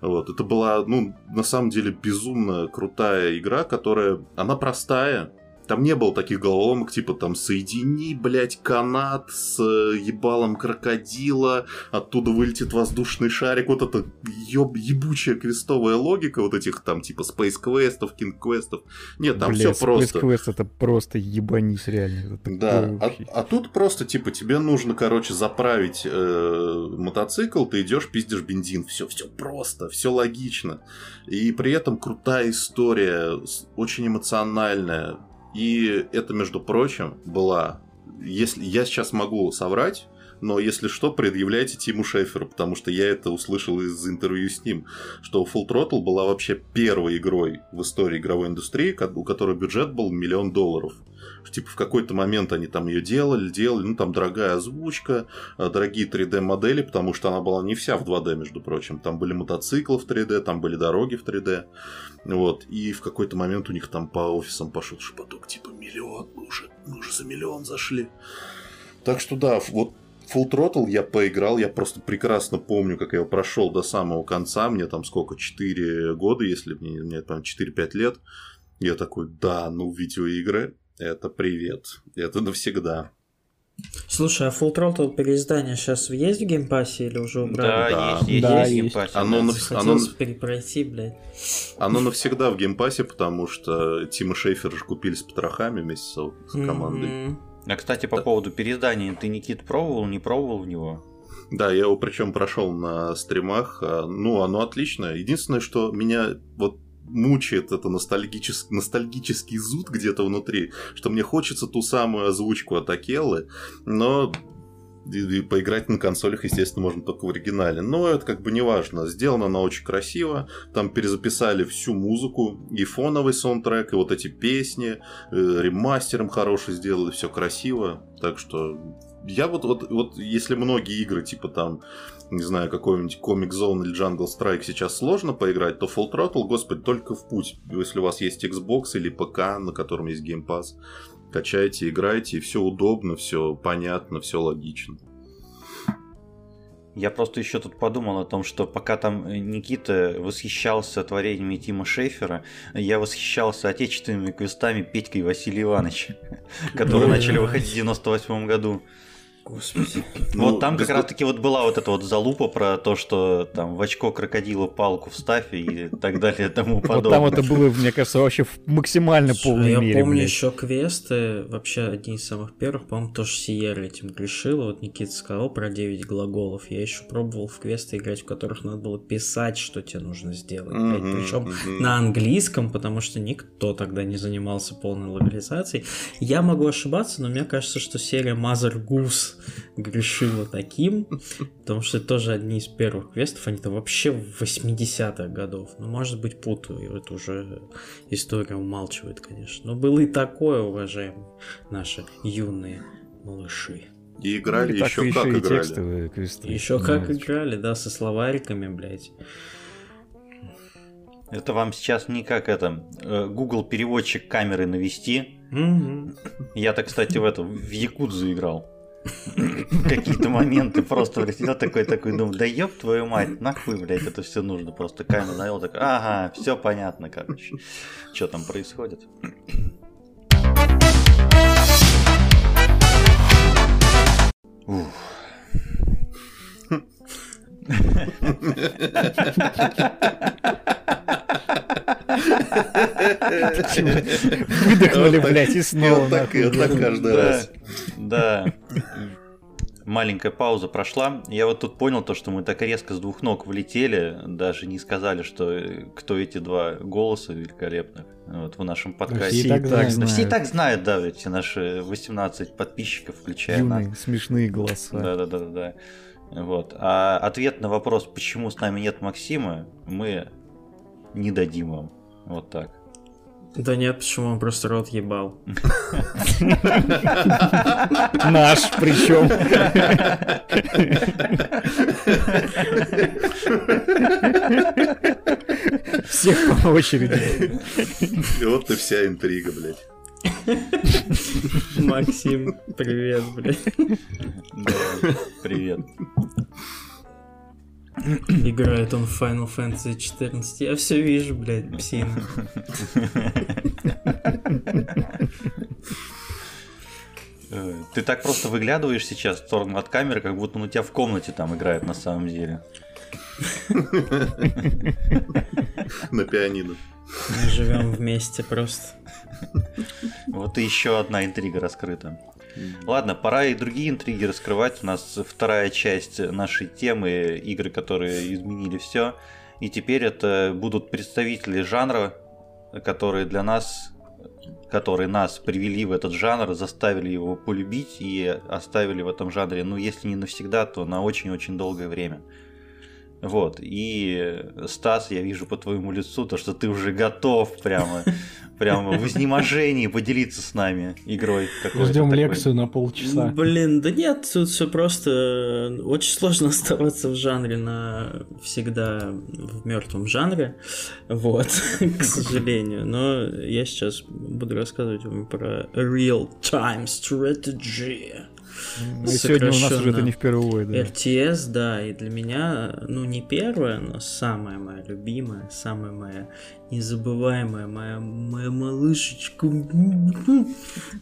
Вот, это была, ну, на самом деле безумно крутая игра, которая, она простая, там не было таких головоломок, типа там соедини, блядь, канат с э, ебалом крокодила, оттуда вылетит воздушный шарик. Вот это еб, ебучая квестовая логика вот этих там типа Space квестов, King квестов. Нет, там все просто. Space Quest это просто ебанись реально. Это Да, а, а тут просто, типа, тебе нужно, короче, заправить э, мотоцикл, ты идешь, пиздишь бензин. Все, все просто, все логично. И при этом крутая история, очень эмоциональная. И это, между прочим, была... Если я сейчас могу соврать, но если что, предъявляйте Тиму Шеферу, потому что я это услышал из интервью с ним, что Full Throttle была вообще первой игрой в истории игровой индустрии, у которой бюджет был миллион долларов. Типа в какой-то момент они там ее делали, делали, ну там дорогая озвучка, э, дорогие 3D-модели, потому что она была не вся в 2D, между прочим. Там были мотоциклы в 3D, там были дороги в 3D. Вот. И в какой-то момент у них там по офисам пошел шепоток, типа миллион, мы уже, мы уже за миллион зашли. Так что да, вот Full Throttle я поиграл, я просто прекрасно помню, как я его прошел до самого конца, мне там сколько, 4 года, если мне, мне там 4-5 лет. Я такой, да, ну видеоигры, это привет, это навсегда. Слушай, а Full Throttle переиздание сейчас есть в Game Pass е или уже убрали? Да, Да. есть, есть, Да, есть есть. геймпассе, Оно да. на- Хотелось перепройти, блядь. Оно навсегда в Game Pass е, потому что Тима Шейфер же купили с потрохами вместе с, командой. Мгм. А, кстати, по поводу переиздания, ты, Никит, пробовал, не пробовал в него? Да, я его причем прошел на стримах. а, Ну, оно отличное. Единственное, что меня вот мучает это ностальгический, ностальгический зуд где-то внутри, что мне хочется ту самую озвучку от Акеллы, но и поиграть на консолях, естественно, можно только в оригинале. Но это как бы не важно. Сделано она очень красиво. Там перезаписали всю музыку, и фоновый саундтрек, и вот эти песни. Э, ремастером хороший сделали, все красиво. Так что я вот, вот, вот если многие игры, типа там, не знаю, какой-нибудь Comic Zone или Jungle Strike сейчас сложно поиграть, то Full Throttle, господи, только в путь. Если у вас есть Xbox или ПК, на котором есть Game Pass, качайте, играйте, и все удобно, все понятно, все логично. Я просто еще тут подумал о том, что пока там Никита восхищался творениями Тима Шейфера, я восхищался отечественными квестами Петькой Василия Ивановича, которые начали выходить в 98 году. Господи. Вот Ну, там как без- раз таки вот была вот эта вот залупа про то, что там в очко крокодила палку вставь и так далее и тому Вот подобное. там это было, мне кажется, вообще в максимально полной я мере. помню блядь. еще квесты, вообще одни из самых первых, по-моему, тоже Сиера этим грешила. Вот Никита сказал про 9 глаголов. Я еще пробовал в квесты играть, в которых надо было писать, что тебе нужно сделать. Причем на английском, потому что никто тогда не занимался полной локализацией. Я могу ошибаться, но мне кажется, что серия Mother Goose грешила таким, потому что это тоже одни из первых квестов, они там вообще в 80-х годов. Ну, может быть, путаю, и это уже история умалчивает, конечно. Но было и такое, уважаемые наши юные малыши. И играли Ну, так еще еще как и играли. текстовые квесты. Еще как играли, да, со словариками, блядь. Это вам сейчас не как это э, Google переводчик камеры навести. Мгм. Я так, кстати, в это в Якудзу играл. Какие-то моменты просто блядь, такой такой думаю, да ёб твою мать, нахуй, блядь, это все нужно. Просто камеру навел, так, ага, все понятно, короче. Что там происходит? Ух. Выдохнули, блядь, и снова. так, каждый Да, раз. Да. Маленькая пауза прошла. Я вот тут понял то, что мы так резко с двух ног влетели, даже не сказали, что э, кто эти два голоса великолепных вот в нашем подкасте. все и так так знают. Да все и так знают, да, ведь наши 18 подписчиков, включая нас. Юные, смешные голоса. Да, да, да, да, да. Вот. А ответ на вопрос, почему с нами нет Максима, мы не дадим вам. Вот так. Да нет, почему он просто рот ебал. Наш причем. Всех по очереди. И вот и вся интрига, блядь. Максим, привет, блядь. Да, привет. Играет он в Final Fantasy 14. Я все вижу, блядь, псина. Э, Ты так просто выглядываешь сейчас в сторону от камеры, как будто он у тебя в комнате там играет на самом деле. На пианино. Мы живем вместе просто. Вот и еще одна интрига раскрыта. Ладно, пора и другие интриги раскрывать. У нас вторая часть нашей темы игры, которые изменили все. И теперь это будут представители жанра, которые для нас, которые нас привели в этот жанр, заставили его полюбить и оставили в этом жанре, ну, если не навсегда, то на очень-очень долгое время. Вот, и Стас, я вижу по твоему лицу, то, что ты уже готов прямо, прямо в изнеможении поделиться с нами игрой. Ждем лекцию на полчаса. Блин, да нет, тут все просто э, очень сложно оставаться в жанре на всегда в мертвом жанре. Вот, к сожалению. Но я сейчас буду рассказывать вам про real-time strategy. И сегодня у нас уже это не впервые, да. RTS, да, и для меня, ну, не первая, но самая моя любимая, самая моя незабываемая, моя, моя малышечка.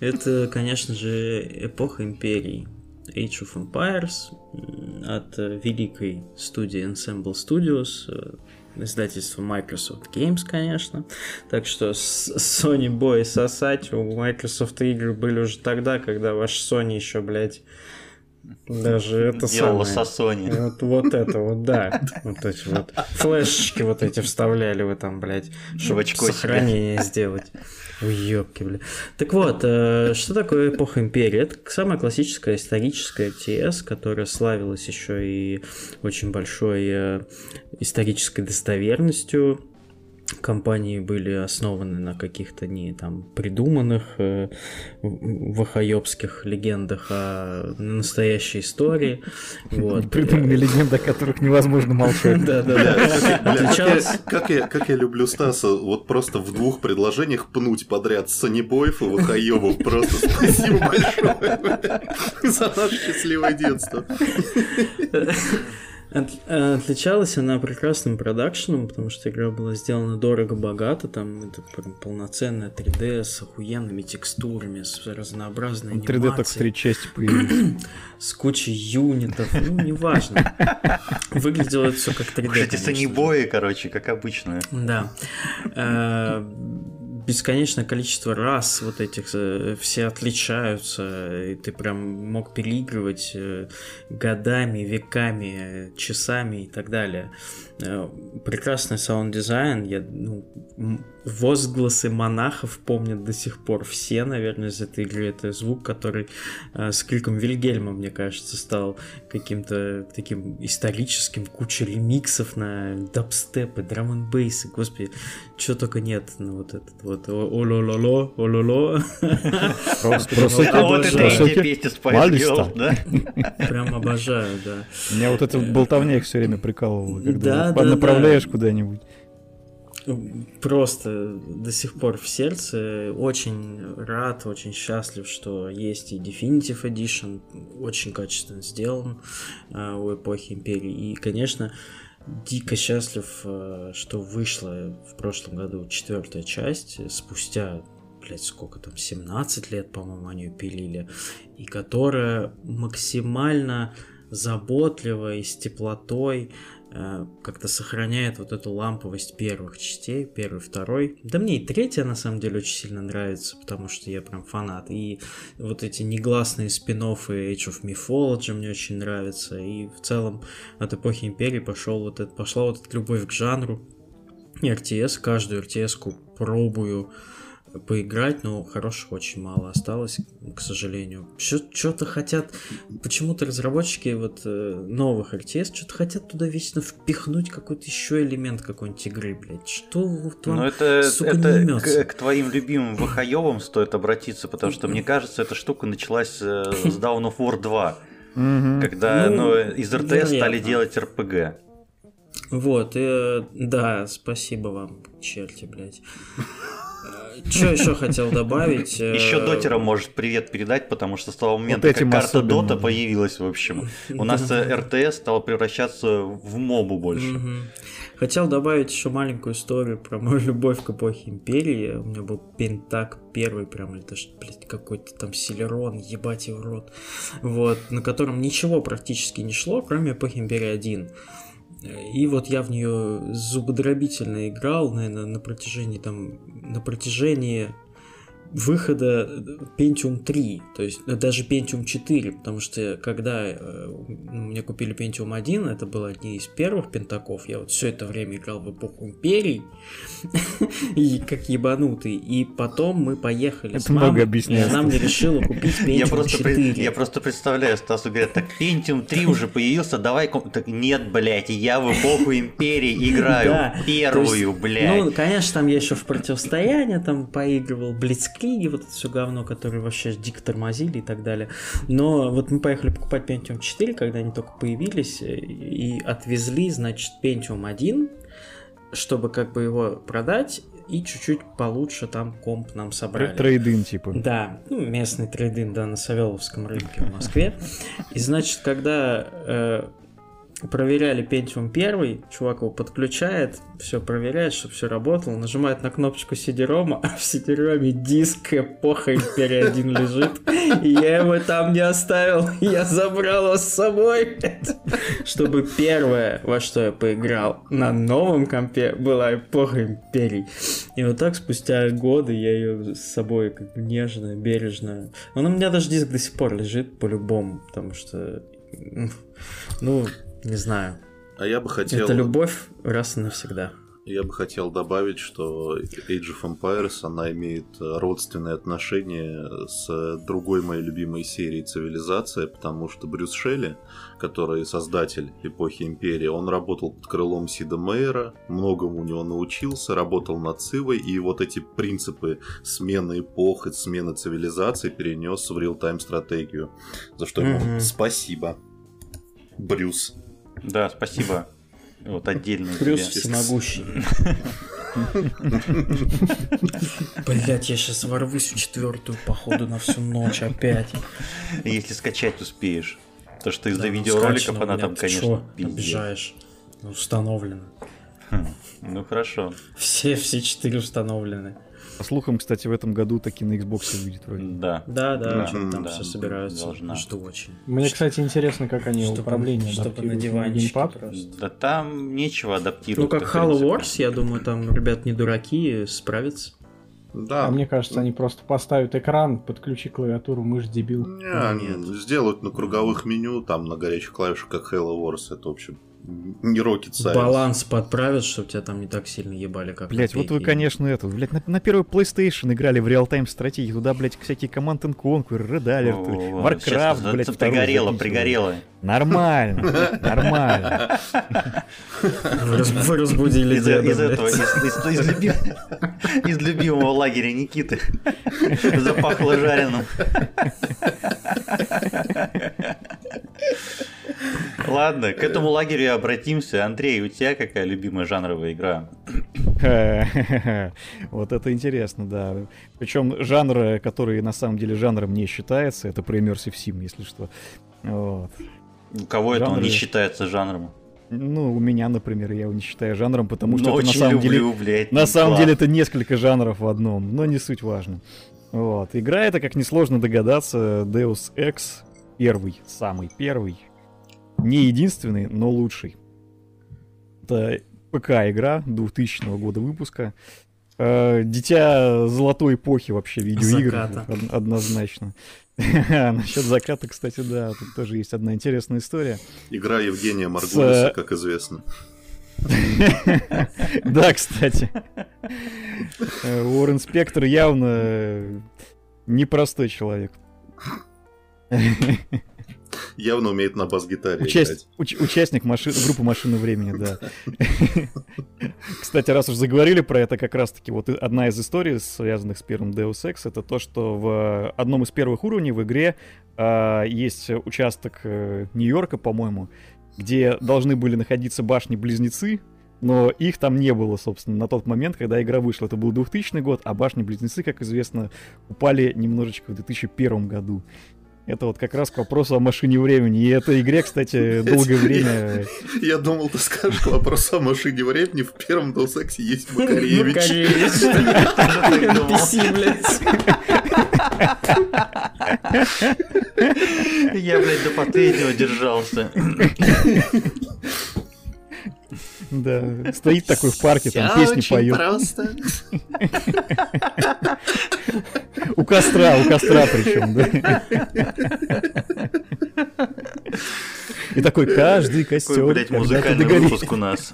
Это, конечно же, эпоха империи. Age of Empires от э, великой студии Ensemble Studios, э, издательство Microsoft Games, конечно. Так что Sony Boy сосать, у Microsoft игры были уже тогда, когда ваш Sony еще, блядь, Даже это Делала самое. со Sony. Вот, вот это вот, да. Вот эти вот флешечки вот эти вставляли вы там, блядь, чтобы сохранение сделать. Ёбки, бля. Так вот, э, что такое эпоха империи? Это самая классическая историческая ТС, которая славилась еще и очень большой э, исторической достоверностью. Компании были основаны на каких-то не там придуманных э, вахаёбских легендах, а на настоящей истории. Вот. Придумали легенды, о которых невозможно молчать. Да, да, да. как, я- Отличалась- как я, как я люблю Стаса, вот просто в двух предложениях пнуть подряд Санибоев и Вахаёбов. Просто спасибо большое за наше счастливое детство. От- э, Отличалась она прекрасным продакшеном, потому что игра была сделана дорого-богато, там это прям полноценная 3D с охуенными текстурами, с разнообразной 3D только анимацией, три части появились. с кучей юнитов, ну, неважно. Выглядело все как 3D. Уж эти санибои, короче, как обычно. Да. Бесконечное количество раз вот этих э, все отличаются, и ты прям мог переигрывать э, годами, веками, часами и так далее. Э, Прекрасный саунд-дизайн, я, ну, возгласы монахов помнят до сих пор все, наверное, из этой игры. Это звук, который э, с криком Вильгельма, мне кажется, стал каким-то таким историческим, куча ремиксов на дабстепы, драм н бейсы, господи, чего только нет, ну вот этот вот о-ло-ло-ло, о-ло-ло, Просто Просто А вот это Обожаю. и те песни Spice да? прям обожаю, да. Меня вот эта вот болтовня их все время прикалывала, Да, когда да, направляешь да. куда-нибудь. Просто до сих пор в сердце очень рад, очень счастлив, что есть и Definitive Edition, очень качественно сделан э, у эпохи Империи. И, конечно, дико счастлив, э, что вышла в прошлом году четвертая часть, спустя, блядь, сколько там, 17 лет, по-моему, они пилили, и которая максимально заботливо и с теплотой э, как-то сохраняет вот эту ламповость первых частей, первый, второй. Да мне и третья, на самом деле, очень сильно нравится, потому что я прям фанат. И вот эти негласные спин Age of Mythology мне очень нравятся. И в целом от эпохи Империи пошел вот это, пошла вот эта любовь к жанру. И RTS, каждую RTS-ку пробую поиграть, но хороших очень мало осталось, к сожалению. Что-то хотят, почему-то разработчики вот э, новых RTS что-то хотят туда вечно впихнуть какой-то еще элемент какой-нибудь игры, блядь. Что вот вам, Ну, это, сука, не это имется? к, к твоим любимым Вахаевым стоит обратиться, потому что, мне кажется, эта штука началась э, с Down of War 2, Мгм. когда Ну, ну, из РТС стали делать РПГ. Вот, э, да, спасибо вам, черти, блядь. Что еще хотел добавить? Еще дотерам может привет передать, потому что с того момента, как карта особенно, Дота появилась, в общем, у нас э, РТС стал превращаться в мобу больше. Хотел добавить еще маленькую историю про мою любовь к эпохе Империи. У меня был Пентак первый, прям, или даже, блядь, какой-то там Селерон, ебать его в рот. Вот, на котором ничего практически не шло, кроме эпохи Империи 1. И вот я в нее зубодробительно играл, наверное, на протяжении там, на протяжении выхода Pentium 3, то есть э, даже Pentium 4, потому что когда э, мне купили Pentium 1, это был одни из первых пентаков, я вот все это время играл в эпоху Империй, и как ебанутый, и потом мы поехали Это с мамой, много и объясняет. она мне решила купить Pentium Я просто, при- 4. я просто представляю, Стасу говорят, так Pentium 3 уже появился, давай... ком-» Так, нет, блядь, я в эпоху Империи играю, первую, есть, блядь. Ну, конечно, там я еще в противостояние там поигрывал, Блицкриги, вот это все говно, которые вообще дико тормозили и так далее. Но вот мы поехали покупать Pentium 4, когда они только появились, и отвезли, значит, Pentium 1, чтобы как бы его продать и чуть-чуть получше там комп нам собрали. Трейдин, типа. Да, ну, местный трейдинг, да, на Савеловском рынке в Москве. И значит, когда э, проверяли Pentium 1, чувак его подключает, все проверяет, чтобы все работало, нажимает на кнопочку CD-ROM, а в CD-ROM диск эпоха Империи 1 лежит, и я его там не оставил, я забрал его с собой, чтобы первое, во что я поиграл на новом компе, была эпоха Империи. И вот так спустя годы я ее с собой как бы нежно, бережно. Он у меня даже диск до сих пор лежит по-любому, потому что ну, не знаю. А я бы хотел... Это любовь раз и навсегда. Я бы хотел добавить, что Age of Empires, она имеет родственные отношения с другой моей любимой серией «Цивилизация», потому что Брюс Шелли, который создатель эпохи Империи, он работал под крылом Сида Мейера, многому у него научился, работал над Цивой, и вот эти принципы смены эпох и смены цивилизации перенес в реал-тайм стратегию, за что ему mm-hmm. спасибо. Брюс. Да, спасибо. Вот отдельно. Брюс всемогущий. Блять, я сейчас ворвусь в четвертую, походу, на всю ночь опять. Если скачать успеешь. То, что из-за да, ну, видеороликов она там, конечно, обижаешь. Установлено. Хм, ну хорошо. Все, все четыре установлены. По слухам, кстати, в этом году таки на Xbox выйдет вроде. Да. Да, да, да. там да, все собираются. Должна. Жду очень. Мне, кстати, интересно, как они чтобы, управление чтобы на диванчике Да там нечего адаптировать. Ну, как Halo Wars, я думаю, там ребят не дураки, справятся. Да. А мне кажется, они просто поставят экран, подключи клавиатуру, мышь, дебил. Не, нет. Сделают на круговых меню, там на горячих клавишах, как Halo Wars, это, в общем, не Rocket Science. Баланс подправят, чтобы тебя там не так сильно ебали, как Блять, вот вы, конечно, это, блять, на, на первый PlayStation играли в реал-тайм стратегии, туда, блять, всякие Command and Conquer, Red Alert, Warcraft, блять, Пригорело, пригорело. Нормально, нормально. Вы разбудили из, из этого, из любимого лагеря Никиты. Запахло жареным. Ладно, к этому лагерю обратимся. Андрей, у тебя какая любимая жанровая игра? Вот это интересно, да. Причем жанр, который на самом деле жанром не считается, это про Immersive Sim, если что. Вот. У кого это он не считается жанром? Ну, у меня, например, я его не считаю жанром, потому что это на самом люблю, деле, блядь, на самом деле это несколько жанров в одном, но не суть важно. Вот. Игра это, как несложно догадаться, Deus Ex первый, самый первый, не единственный, но лучший. Это ПК-игра 2000 года выпуска. Э, дитя золотой эпохи вообще видеоигр. Заката. Однозначно. Насчет заката, кстати, да, тут тоже есть одна интересная история. Игра Евгения Маргулиса, как известно. Да, кстати. Э, Уоррен Спектр явно непростой человек. Явно умеет на бас-гитаре Участь, уч, участник машин, группы «Машины времени», да. Кстати, раз уж заговорили про это, как раз-таки вот одна из историй, связанных с первым Deus Ex, это то, что в одном из первых уровней в игре э, есть участок э, Нью-Йорка, по-моему, где должны были находиться башни-близнецы, но их там не было, собственно, на тот момент, когда игра вышла. Это был 2000 год, а башни-близнецы, как известно, упали немножечко в 2001 году. Это вот как раз к вопросу о машине времени. И этой игре, кстати, долгое время... Я думал, ты скажешь вопрос о машине времени. В первом Deus Ex есть Макаревич. Макаревич. Я, блядь, до последнего держался. Да, стоит такой в парке, там песни поет. просто. У костра, у костра причем, да. И такой каждый костер. Какой, блядь, музыкальный выпуск у нас.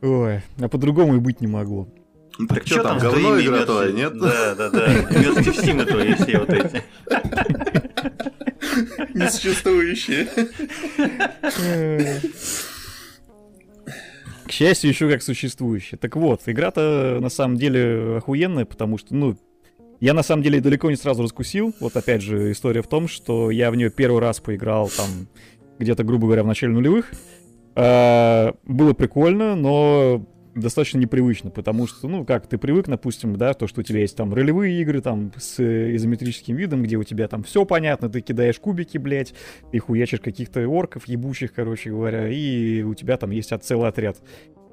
Ой, а по-другому и быть не могло. Так, что там, говно игра твоя, нет? Да, да, да. Твои все вот эти. Несуществующие. К счастью, еще как существующие. Так вот, игра-то на самом деле охуенная, потому что, ну, я на самом деле далеко не сразу раскусил. Вот опять же история в том, что я в нее первый раз поиграл там где-то, грубо говоря, в начале нулевых. А, было прикольно, но достаточно непривычно, потому что, ну, как ты привык, допустим, да, то, что у тебя есть там ролевые игры там с э, изометрическим видом, где у тебя там все понятно, ты кидаешь кубики, блядь, ты хуячишь каких-то орков ебучих, короче говоря, и у тебя там есть целый отряд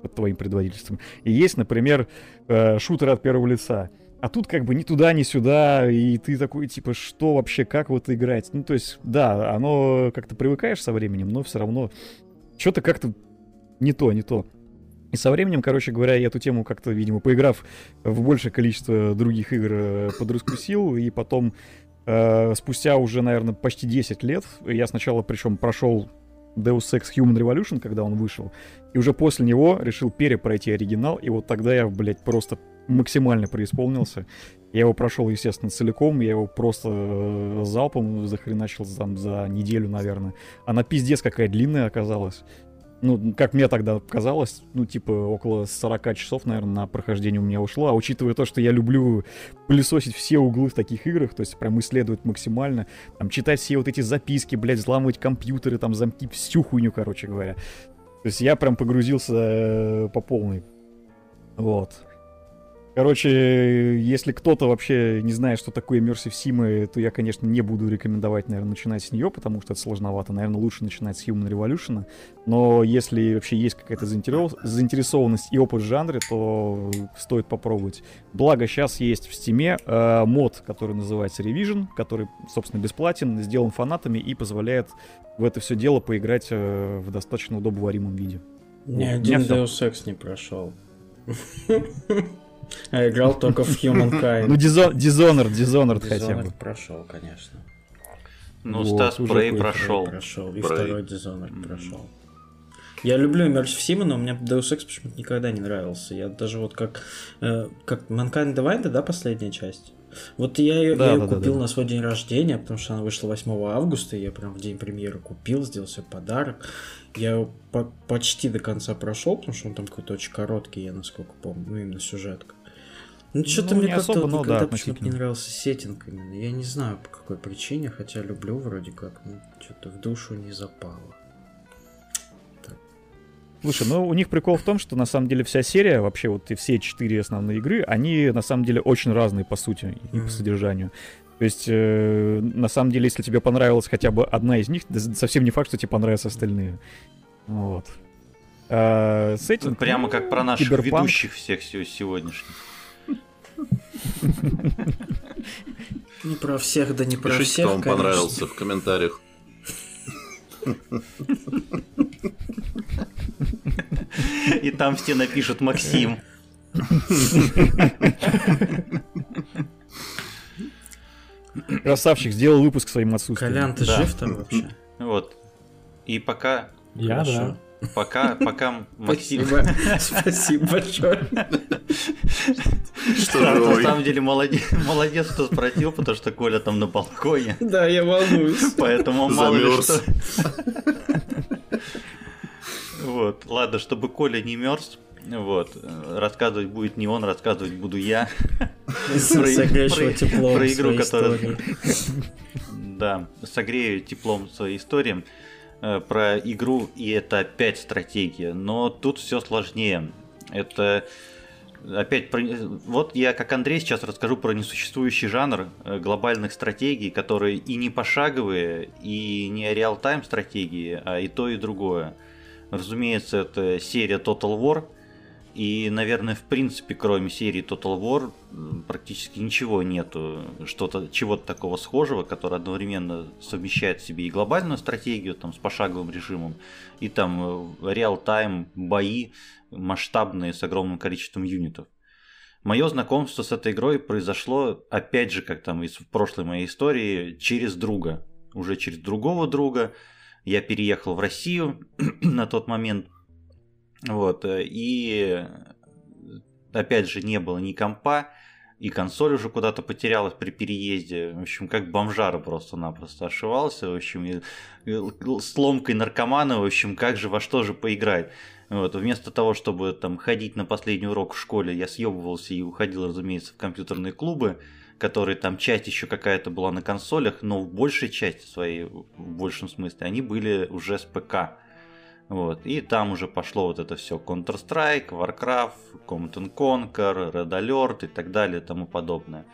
под твоим предводительством. И есть, например, э, шутер от первого лица. А тут как бы ни туда, ни сюда, и ты такой, типа, что вообще, как вот играть? Ну, то есть, да, оно как-то привыкаешь со временем, но все равно что-то как-то не то, не то. И со временем, короче говоря, я эту тему как-то, видимо, поиграв в большее количество других игр, э, подраскусил, и потом, э, спустя уже, наверное, почти 10 лет, я сначала, причем, прошел Deus Ex Human Revolution, когда он вышел, и уже после него решил перепройти оригинал, и вот тогда я, блядь, просто максимально преисполнился. Я его прошел, естественно, целиком, я его просто э, залпом захреначил там за неделю, наверное. Она пиздец какая длинная оказалась ну, как мне тогда казалось, ну, типа, около 40 часов, наверное, на прохождение у меня ушло. А учитывая то, что я люблю пылесосить все углы в таких играх, то есть прям исследовать максимально, там, читать все вот эти записки, блядь, взламывать компьютеры, там, замки, всю хуйню, короче говоря. То есть я прям погрузился э, по полной. Вот. Короче, если кто-то вообще не знает, что такое Immersive Sim, то я, конечно, не буду рекомендовать, наверное, начинать с нее, потому что это сложновато. Наверное, лучше начинать с Human Revolution. Но если вообще есть какая-то заинтересованность и опыт в жанре, то стоит попробовать. Благо, сейчас есть в Steam э, мод, который называется Revision, который, собственно, бесплатен, сделан фанатами и позволяет в это все дело поиграть э, в достаточно удобоваримом виде. Ни один Deus Ex не прошел. А играл только в Humankind. Ну, Dishonored, Dishonored хотя бы. прошел, конечно. Ну, Стас Прей прошел. Прошел. И второй Dishonored прошел. Я люблю Immersive Sim, но у меня Deus Ex почему-то никогда не нравился. Я даже вот как... Э, как Mankind Divided, да, последняя часть? Вот я ее, да, я да, купил да, да. на свой день рождения, потому что она вышла 8 августа, и я прям в день премьеры купил, сделал себе подарок. Я его по почти до конца прошел, потому что он там какой-то очень короткий, я насколько помню, ну именно сюжетка. Ну, что-то ну, мне как-то особо, но, да, почему-то не нравился сеттинг именно. Я не знаю, по какой причине, хотя люблю вроде как, но что-то в душу не запало. Слушай, ну у них прикол в том, что на самом деле вся серия, вообще вот и все четыре основные игры, они на самом деле очень разные по сути и mm-hmm. по содержанию. То есть, э, на самом деле, если тебе понравилась хотя бы одна из них, совсем не факт, что тебе понравятся остальные. Вот. А, с этим, Прямо как про наших киберпанк... ведущих всех сегодняшних. Не про всех, да не про Пишите, всех, кто вам понравился в комментариях. И там все напишут Максим. Красавчик, сделал выпуск своим отсутствием. Колян, ты да. жив там вообще? Вот. И пока... Я, Хорошо. да. Пока, пока Максим... Спасибо, большое. Что На самом деле молодец, молодец, кто спросил, потому что Коля там на балконе. Да, я волнуюсь. Поэтому мало ли что. Вот, ладно, чтобы Коля не мерз, вот. Рассказывать будет не он, рассказывать буду я. Согреющего теплом Про игру, которая... Да, согрею теплом своей истории. Э, про игру, и это опять стратегия. Но тут все сложнее. Это опять про... вот я как Андрей сейчас расскажу про несуществующий жанр э, глобальных стратегий, которые и не пошаговые, и не реал-тайм стратегии, а и то, и другое. Разумеется, это серия Total War, и, наверное, в принципе, кроме серии Total War, практически ничего нету, что-то, чего-то такого схожего, которое одновременно совмещает в себе и глобальную стратегию там, с пошаговым режимом, и там э, реал-тайм бои масштабные с огромным количеством юнитов. Мое знакомство с этой игрой произошло, опять же, как там из прошлой моей истории, через друга. Уже через другого друга. Я переехал в Россию на тот момент – вот, э, и опять же не было ни компа, и консоль уже куда-то потерялась при переезде. В общем, как бомжара просто-напросто ошивался. В общем, с ломкой наркомана, в общем, как же во что же поиграть. Вот, вместо того, чтобы там ходить на последний урок в школе, я съебывался и уходил, разумеется, в компьютерные клубы, которые там часть еще какая-то была на консолях, но в большей части своей, в большем смысле, они были уже с ПК. Вот. И там уже пошло вот это все Counter-Strike, Warcraft, Command Conquer, Red Alert и так далее и тому подобное.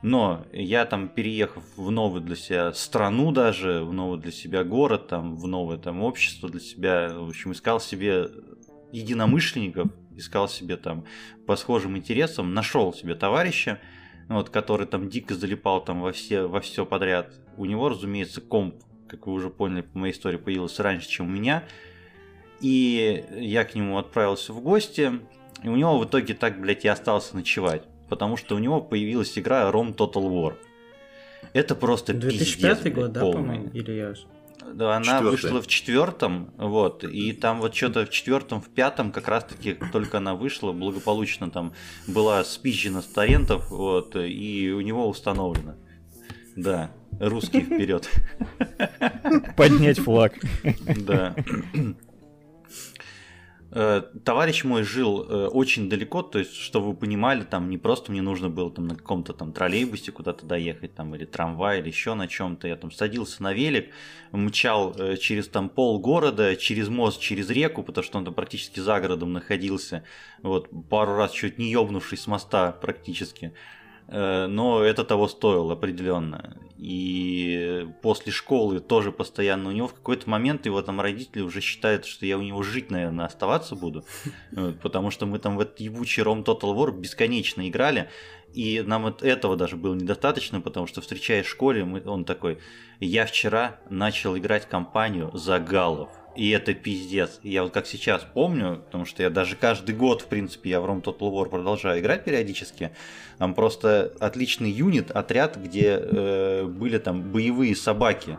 Но я там, переехав в новую для себя страну даже, в новый для себя город, там, в новое там общество для себя, в общем, искал себе единомышленников, искал себе там по схожим интересам, нашел себе товарища, вот, который там дико залипал там во все, во все подряд. У него, разумеется, комп, как вы уже поняли по моей истории, появился раньше, чем у меня. И я к нему отправился в гости, и у него в итоге так, блядь, и остался ночевать потому что у него появилась игра Rom Total War. Это просто 2005 пиздец, год, да, по-моему? Или я... Да, она Четвёртый. вышла в четвертом, вот, и там вот что-то в четвертом, в пятом, как раз таки, как только она вышла, благополучно там была спизжена с торрентов, вот, и у него установлено. Да, русский вперед. Поднять флаг. Да. Э, Товарищ мой жил э, очень далеко, то есть, чтобы вы понимали, там не просто мне нужно было там на каком-то там троллейбусе куда-то доехать, там, или трамвай, или еще на чем-то. Я там садился на велик, мчал э, через там пол города, через мост, через реку, потому что он там практически за городом находился. Вот, пару раз чуть не ебнувшись с моста практически. Э, но это того стоило определенно. И после школы тоже постоянно у него в какой-то момент его там родители уже считают, что я у него жить, наверное, оставаться буду, Вот, потому что мы там в этот ебучий Ром Total War бесконечно играли, и нам вот этого даже было недостаточно, потому что встречаясь в школе, мы, он такой, я вчера начал играть компанию за галлов. И это пиздец. Я вот как сейчас помню, потому что я даже каждый год, в принципе, я в Rome Total War продолжаю играть периодически. Там просто отличный юнит, отряд, где э, были там боевые собаки.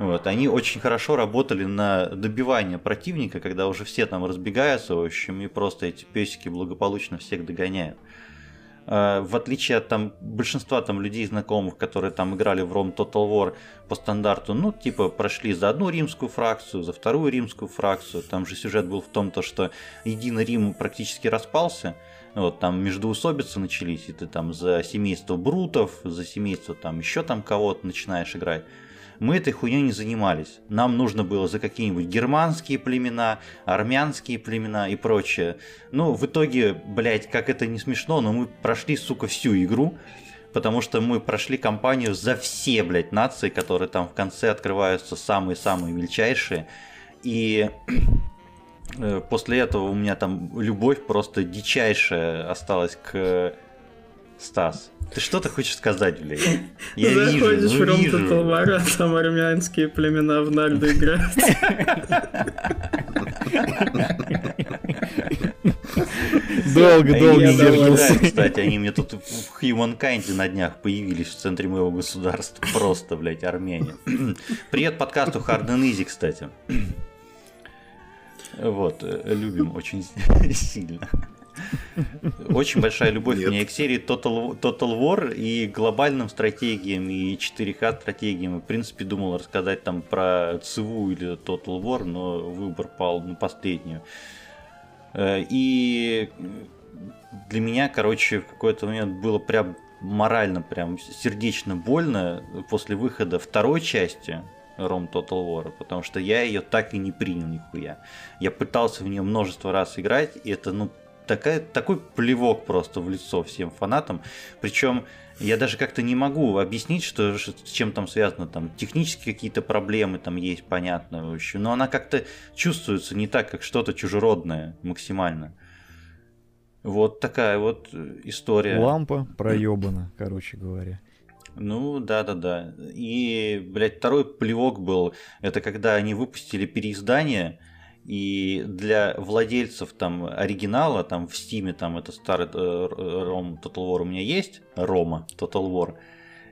Вот, они очень хорошо работали на добивание противника, когда уже все там разбегаются, в общем, и просто эти песики благополучно всех догоняют. Э, В отличие от там большинства там людей знакомых, которые там играли в Rome Total War по стандарту, ну, типа, прошли за одну римскую фракцию, за вторую римскую фракцию. Там же сюжет был в том, то, что единый Рим практически распался. Вот, там междоусобицы начались, и ты там за семейство брутов, за семейство там еще там кого-то начинаешь играть. Мы этой хуйней не занимались. Нам нужно было за какие-нибудь германские племена, армянские племена и прочее. Ну, в итоге, блядь, как это не смешно, но мы прошли, сука, всю игру, потому что мы прошли кампанию за все, блядь, нации, которые там в конце открываются самые-самые мельчайшие. И э, после этого у меня там любовь просто дичайшая осталась к Стас. Ты что-то хочешь сказать, блядь? Я Заходишь вижу, в ну Ром вижу. Total War, а там армянские племена в нальду играют. Долго-долго Я не доволен. держался. Кстати, они мне тут в Humankind на днях появились в центре моего государства. Просто, блядь, Армения. Привет подкасту Hard and Easy, кстати. Вот, э, любим очень сильно. Очень большая любовь Нет. у меня к серии Total, Total War и глобальным стратегиям, и 4К стратегиям. В принципе, думал рассказать там про ЦВУ или Total War, но выбор пал на последнюю. Э, И для меня, короче, в какой-то момент было прям морально, прям сердечно больно после выхода второй части Ром Total War, потому что я ее так и не принял нихуя. Я пытался в нее множество раз играть, и это, ну, такая, такой плевок просто в лицо всем фанатам. Причем я даже как-то не могу объяснить, что, с чем там связано, там технические какие-то проблемы там есть, понятно, в общем, но она как-то чувствуется не так, как что-то чужеродное максимально. Вот такая вот э, история. Лампа проебана, короче говоря. Ну, да-да-да. И, блядь, второй плевок был, это когда они выпустили переиздание, и для владельцев там оригинала, там в Стиме, там это старый э, Ром Total War у меня есть, Рома Total War,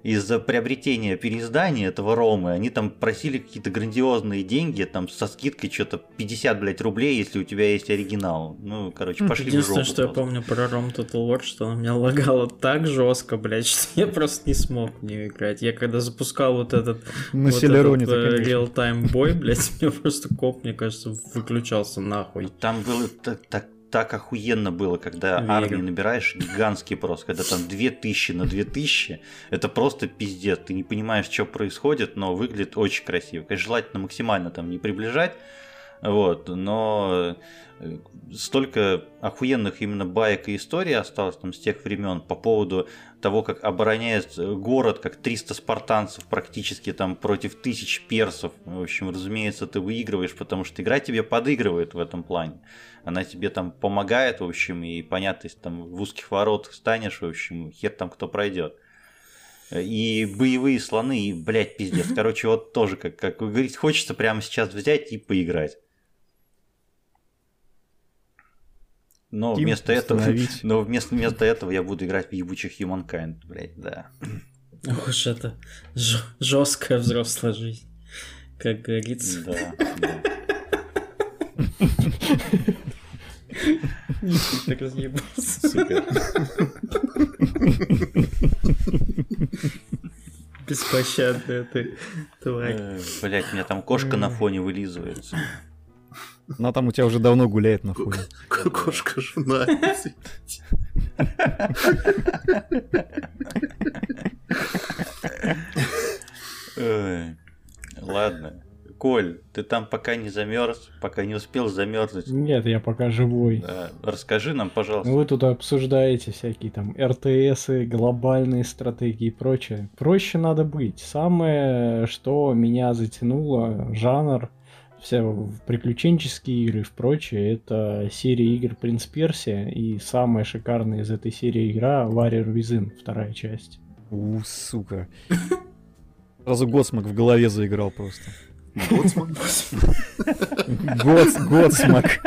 из-за приобретения переиздания этого Ромы, они там просили какие-то грандиозные деньги, там со скидкой что-то 50, блядь, рублей, если у тебя есть оригинал. Ну, короче, пошли в Единственное, жопу что я просто. помню про Ром Total War, что она меня лагала так жестко, блядь, что я просто не смог в нее играть. Я когда запускал вот этот На вот этот, э, real-time бой, блядь, у меня просто коп, мне кажется, выключался нахуй. Там было так, так, так охуенно было, когда Верю. армии набираешь гигантские просто, когда там 2000 на 2000, это просто пиздец, ты не понимаешь, что происходит, но выглядит очень красиво. Конечно, желательно максимально там не приближать, Вот, но э, столько охуенных именно баек и историй осталось там с тех времен по поводу того, как обороняет город, как 300 спартанцев практически там против тысяч персов. В общем, разумеется, ты выигрываешь, потому что игра тебе подыгрывает в этом плане. Она тебе там помогает, в общем, и понятно, если там в узких воротах станешь, в общем, хер там кто пройдет. И боевые слоны, и, блядь, пиздец. Короче, вот тоже, как, как вы говорите, хочется прямо сейчас взять и поиграть. Но Тим вместо этого, установить. но вместо, вместо этого я буду играть в ебучих Humankind, блядь, да. Ох уж это жесткая взрослая жизнь, как говорится. Да, да. Ты разъебался. Сука. Беспощадная ты, тварь. Блядь, у меня там кошка на фоне вылизывается. Она там у тебя уже давно гуляет на фоне. Кошка жена. Ладно. Коль, ты там пока не замерз, пока не успел замерзнуть. Нет, я пока живой. Да, Расскажи нам, пожалуйста. Вы тут обсуждаете всякие там РТСы, глобальные стратегии и прочее. Проще надо быть. Самое, что меня затянуло, жанр, все приключенческие игры и в прочее, это серия игр Принц Персия и самая шикарная из этой серии игра Warrior Within, вторая часть. У, сука. Сразу Готсмак в голове заиграл просто. Гоц, Готсмак.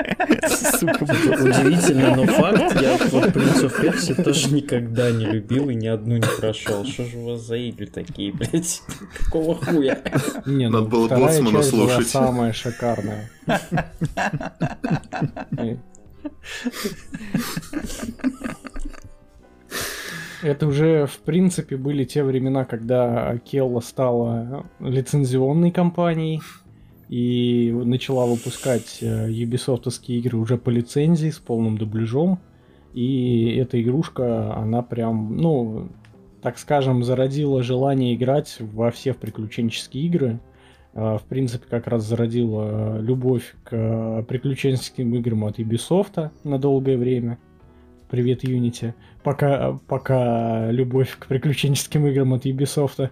Сука. Удивительно, но факт, я вот Принц of Persia тоже никогда не любил и ни одну не прошел. Что же у вас за игры такие, блядь? Какого хуя? Не, Надо ну, было была слушать. самая шикарная. Это уже, в принципе, были те времена, когда Келла стала лицензионной компанией и начала выпускать э, юбисофтовские игры уже по лицензии с полным дубляжом. И эта игрушка, она прям, ну, так скажем, зародила желание играть во все приключенческие игры. А, В принципе, как раз зародила э, любовь к э, приключенческим играм от Ubisoft на долгое время. Привет, Unity. Пока, пока любовь к приключенческим играм от Ubisoft.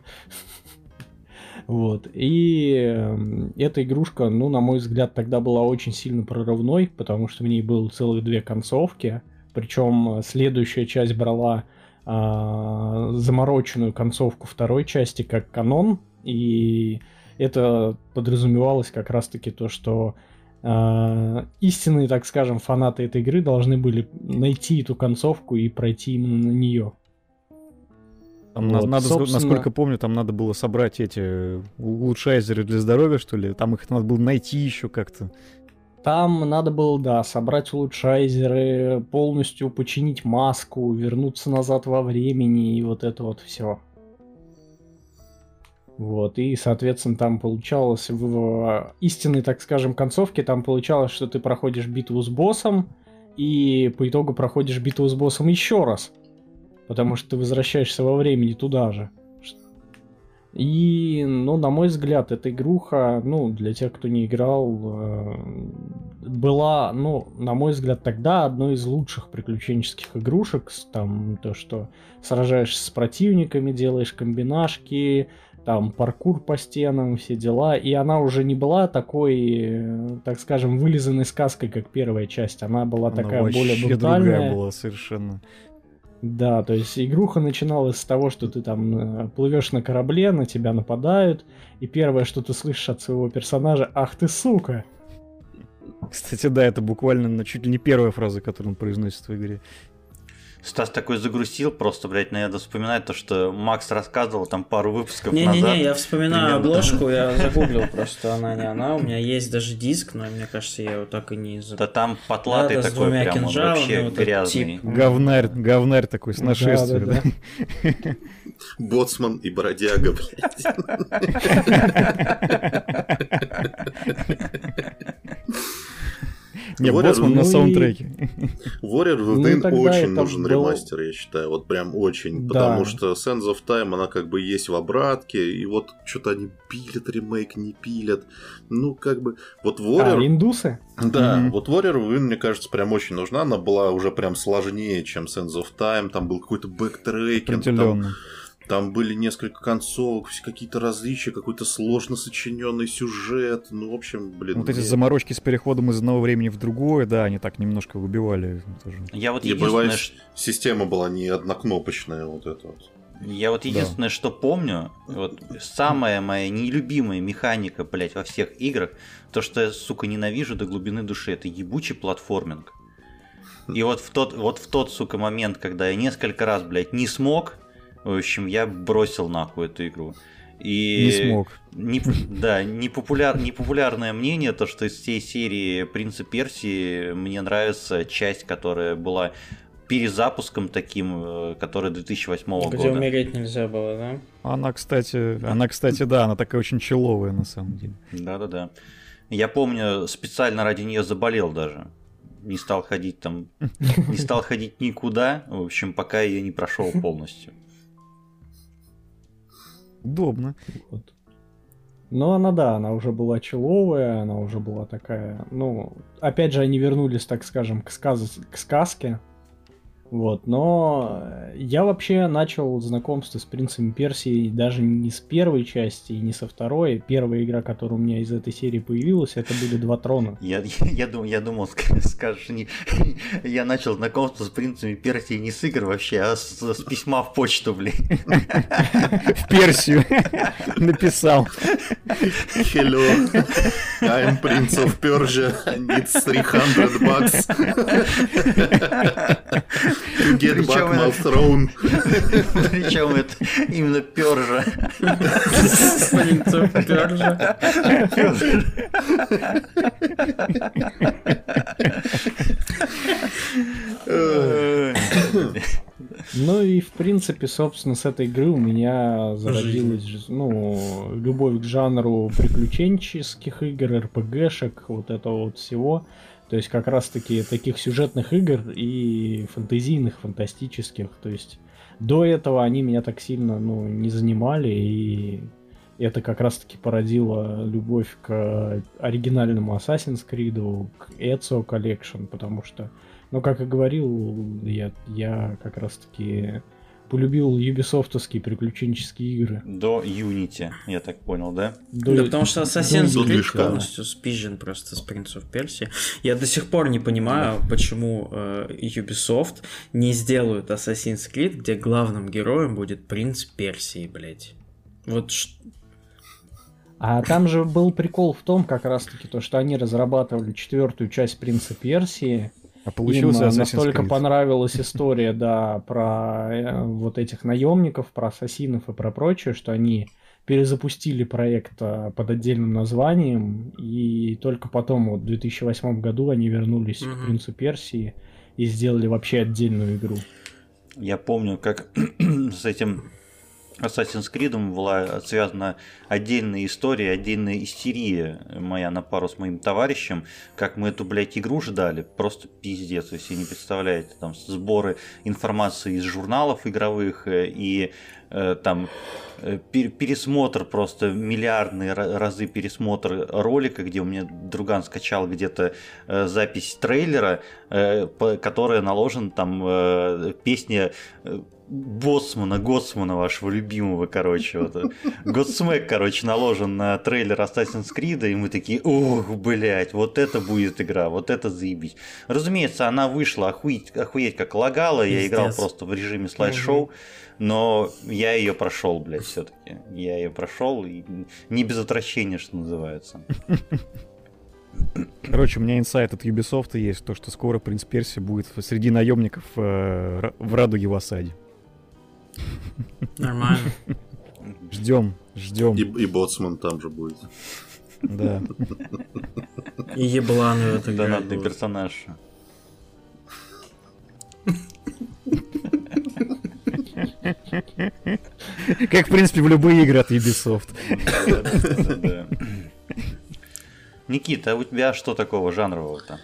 Вот. И эм, эта игрушка, ну, на мой взгляд, тогда была очень сильно прорывной, потому что в ней было целых две концовки. Причем следующая часть брала а, замороченную концовку второй части как канон. И это подразумевалось как раз-таки то, что истинные, так скажем, фанаты этой игры должны были найти эту концовку и пройти именно на нее. Там Вот, надо, собственно- насколько помню, там надо было собрать эти улучшайзеры для здоровья, что ли. Там их надо было найти еще как-то. Там надо было, да, собрать улучшайзеры, полностью починить маску, вернуться назад во времени и вот это вот все. Вот, и, соответственно, там получалось в, истинной, так скажем, концовке, там получалось, что ты проходишь битву с боссом, и по итогу проходишь битву с боссом еще раз. Потому что ты возвращаешься во времени туда же. И, ну, на мой взгляд, эта игруха, ну, для тех, кто не играл, э, была, ну, на мой взгляд, тогда одной из лучших приключенческих игрушек. Там то, что сражаешься с противниками, делаешь комбинашки, там паркур по стенам, все дела. И она уже не была такой, э, так скажем, вылизанной сказкой, как первая часть. Она была Она такая более брутальная. другая была совершенно. Да, то есть игруха начиналась с того, что ты там плывешь на корабле, на тебя нападают, и первое, что ты слышишь от своего персонажа, ах ты сука! Кстати, да, это буквально ну, чуть ли не первая фраза, которую он произносит в игре. Стас такой загрустил, просто, блядь, надо вспоминать то, что Макс рассказывал там пару выпусков назад. Не-не-не, я вспоминаю примерно. обложку, я загуглил просто, она не она. У меня есть даже диск, но мне кажется, я его так и не Да там потлатый Да, такой прям, он вообще вот грязный. тип. Говнарь, говнарь такой с нашествием. Да, да, да? Боцман и бродяга, блядь. Не, Warrior- Боцман на ну и- саундтреке. Warrior Ну, Within тогда очень нужен был- ремастер, я считаю. Вот прям очень. Да. Потому что Sands of Time, она как бы есть в обратке. И вот что-то они пилят ремейк, не пилят. Ну, как бы... Вот А, Warrior... индусы? Да, Мгм. вот Warrior Within, мне кажется, прям очень нужна. Она была уже прям сложнее, чем Sands of Time. Там был какой-то backtracking. Там. Там были несколько концовок, все какие-то различия, какой-то сложно сочиненный сюжет. Ну, в общем, блин... Вот эти заморочки с переходом из одного времени в другое, да, они так немножко выбивали тоже. Я вот единственное, ш- система была не однокнопочная, вот это вот. Я вот единственное, что помню, вот самая моя нелюбимая механика, блять, во всех играх, то, что я, сука, ненавижу до глубины души, это ебучий платформинг. И вот в тот, вот в тот, сука, момент, когда я несколько раз, блядь, не смог, в общем, я бросил нахуй эту игру. И Не смог. не- да, непопуляр, непопулярное мнение, то, что из всей серии Принца Персии мне нравится часть, которая была перезапуском таким, э, который 2008 Где года. умереть нельзя было, да? Она, кстати, она, кстати, да, она такая очень человая на самом деле. Да-да-да. Я помню, специально ради нее заболел даже. Не стал ходить там, не стал ходить никуда, в общем, пока я не прошел полностью. Удобно. Вот. Но она, да, она уже была человая, она уже была такая, ну, опять же, они вернулись, так скажем, к, сказ- к сказке, вот, но э, я вообще начал знакомство с Принцем Персии даже не с первой части и не со второй. Первая игра, которая у меня из этой серии появилась, это были «Два трона». Я, я, я, дум- я думал, ска- скажешь, не, я начал знакомство с принцами Персии не с игр вообще, а с, с письма в почту, блин. В Персию написал. Hello, I'm Prince of Persia, I need 300 bucks get back Причем my это- throne. Причем это именно Пержа. Принцев Пержа. Ну и в принципе, собственно, с этой игры у меня зародилась, ну, любовь к жанру приключенческих игр, РПГшек, вот этого вот всего. То есть как раз-таки таких сюжетных игр и фэнтезийных, фантастических. То есть до этого они меня так сильно, ну, не занимали, и это как раз-таки породило любовь к оригинальному Assassin's Creed, к Ezio Collection, потому что ну, как и говорил, я, я как раз-таки полюбил юбисофтовские приключенческие игры. До Unity, я так понял, да? До- Да потому что Assassin's Creed движка. полностью спизжен просто с Принцев Персии. Я до сих пор не понимаю, почему э, Ubisoft не сделают Assassin's Creed, где главным героем будет Принц Персии, блять. Вот А там же был прикол в том, как раз-таки, то, что они разрабатывали четвертую часть Принца Персии. А получился Им э, настолько Creed. понравилась история, да, про э, вот этих наемников, про ассасинов и про прочее, что они перезапустили проект э, под отдельным названием, и только потом, вот в 2008 году, они вернулись Мгм. к Принцу Персии и сделали вообще отдельную игру. Я помню, как с этим Assassin's Creed была связана отдельная история, отдельная истерия моя на пару с моим товарищем, как мы эту, блядь, игру ждали, просто пиздец, вы себе не представляете, там сборы информации из журналов игровых э, и там э, пер- пересмотр просто миллиардные ра- разы пересмотр ролика, где у меня друган скачал где-то э, запись трейлера, э, которая наложен там э, песня э, Боссмана, Госсмана вашего любимого, короче. Вот. э, Годсмэк, короче, наложен на трейлер Assassin's Creed, и мы такие, ух, блядь, вот это будет игра, вот это заебись. Разумеется, она вышла охуеть, охуеть как лагала, я играл Пиздец. просто в режиме слайд-шоу, но я ее прошел, блядь, все-таки. Я ее прошел, и не без отвращения, что называется. Короче, у меня инсайт от Ubisoft есть, то, что скоро Принц Перси будет среди наемников э, в Радуге в осаде. нормально. Ждем, ждем. И, и боцман там же будет. Да. И ебланы в этой Донатный персонаж. Как, в принципе, в любые игры от Ubisoft. Никита, а у тебя что такого жанрового-то?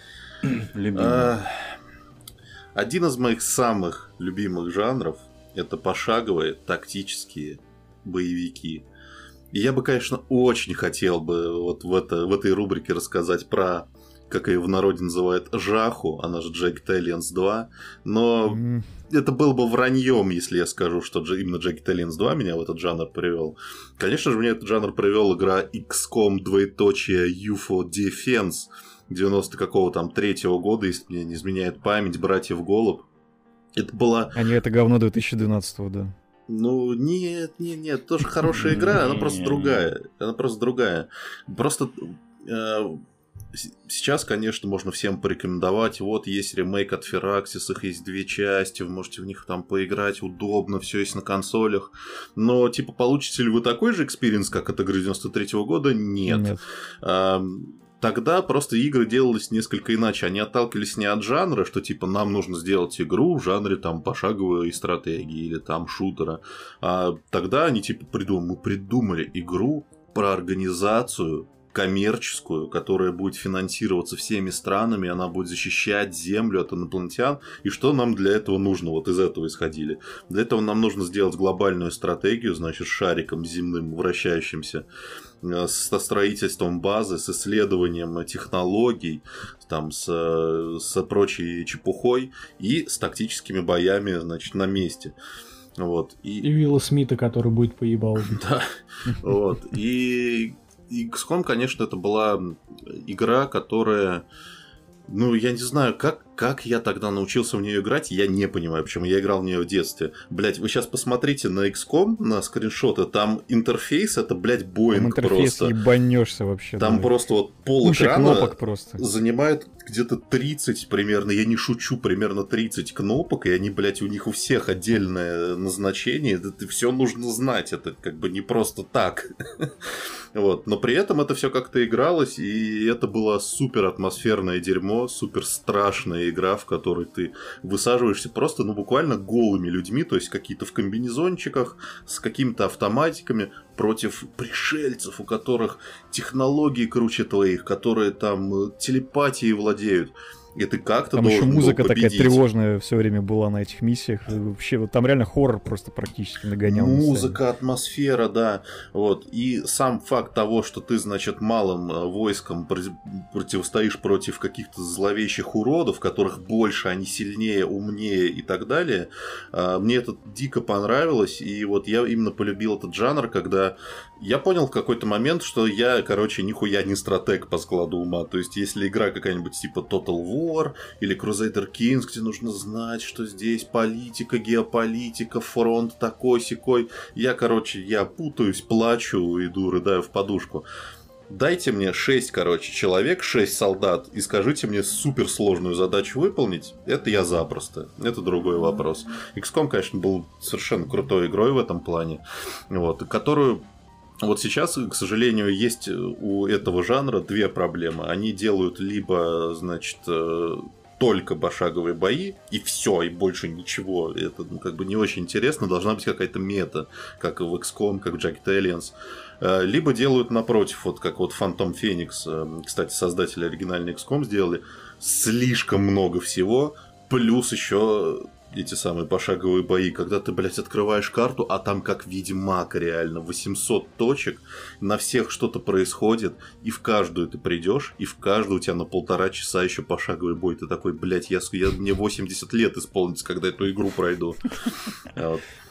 Любимого? А, один из моих самых любимых жанров это пошаговые тактические боевики. И я бы, конечно, очень хотел бы вот в, это, в этой рубрике рассказать про, как ее в народе называют, Жаху, она же Джек Талиенс 2, но mm. Это было бы враньем, если я скажу, что именно Джек Талиенс 2 меня в этот жанр привел. Конечно же, мне этот жанр привел игра XCOM двоеточие UFO Defense 90 какого там третьего года, если мне не изменяет память, братьев Голуб. Это была... А не это говно 2012 да. Ну, нет, нет, нет, тоже хорошая игра, она просто другая. Она просто другая. Просто э, сейчас, конечно, можно всем порекомендовать. Вот есть ремейк от Firaxis, их есть две части, вы можете в них там поиграть, удобно, все есть на консолях. Но, типа, получите ли вы такой же experience, как от игры 93 -го года? Нет. Нет. Тогда просто игры делались несколько иначе. Они отталкивались не от жанра, что типа нам нужно сделать игру в жанре там пошаговой стратегии или там шутера. А тогда они типа придумали, мы придумали игру про организацию коммерческую, которая будет финансироваться всеми странами, она будет защищать Землю от инопланетян. И что нам для этого нужно? Вот из этого исходили. Для этого нам нужно сделать глобальную стратегию, значит, шариком земным вращающимся Э, со строительством базы, с исследованием технологий, там, с, с прочей чепухой и с тактическими боями, значит, на месте. Вот. И, и Вилла Смита, который будет поебал. Да. Вот. И XCOM, конечно, это была игра, которая ну, я не знаю, как, как я тогда научился в нее играть, я не понимаю, почему я играл в нее в детстве. Блять, вы сейчас посмотрите на XCOM, на скриншоты, там интерфейс, это, блядь, Боинг там интерфейс просто. ебанешься вообще. Там да. просто вот пол экрана просто. занимает где-то 30 примерно, я не шучу, примерно 30 кнопок, и они, блядь, у них у всех отдельное назначение, это все нужно знать, это как бы не просто так. вот, но при этом это все как-то игралось, и это было супер атмосферное дерьмо, супер страшная игра, в которой ты высаживаешься просто, ну, буквально голыми людьми, то есть какие-то в комбинезончиках, с какими-то автоматиками, против пришельцев, у которых технологии круче твоих, которые там э, телепатией владеют и ты как-то там еще музыка такая тревожная все время была на этих миссиях. И вообще, вот там реально хоррор просто практически нагонял. Музыка, атмосфера, да. Вот. И сам факт того, что ты, значит, малым э, войском противостоишь против каких-то зловещих уродов, которых больше, они сильнее, умнее и так далее, э, мне это дико понравилось. И вот я именно полюбил этот жанр, когда я понял в какой-то момент, что я, короче, нихуя не стратег по складу ума. То есть, если игра какая-нибудь типа Total War или Crusader Kings, где нужно знать, что здесь политика, геополитика, фронт такой секой, я, короче, я путаюсь, плачу, иду, рыдаю в подушку. Дайте мне 6, короче, человек, 6 солдат, и скажите мне суперсложную задачу выполнить, это я запросто. Это другой вопрос. XCOM, конечно, был совершенно крутой игрой в этом плане, вот, которую вот сейчас, к сожалению, есть у этого жанра две проблемы. Они делают либо, значит, э, только пошаговые бои, и все, и больше ничего. Это ну, как бы не очень интересно, должна быть какая-то мета, как в XCOM, как в Jack Aliens. Э, либо делают напротив, вот как вот Phantom Phoenix, э, кстати, создатели оригинальной XCOM сделали, слишком много всего, плюс еще эти самые пошаговые бои, когда ты, блядь, открываешь карту, а там как Ведьмак реально, 800 точек, на всех что-то происходит, и в каждую ты придешь, и в каждую у тебя на полтора часа еще пошаговый бой. Ты такой, блядь, я, я, мне 80 лет исполнится, когда эту игру пройду.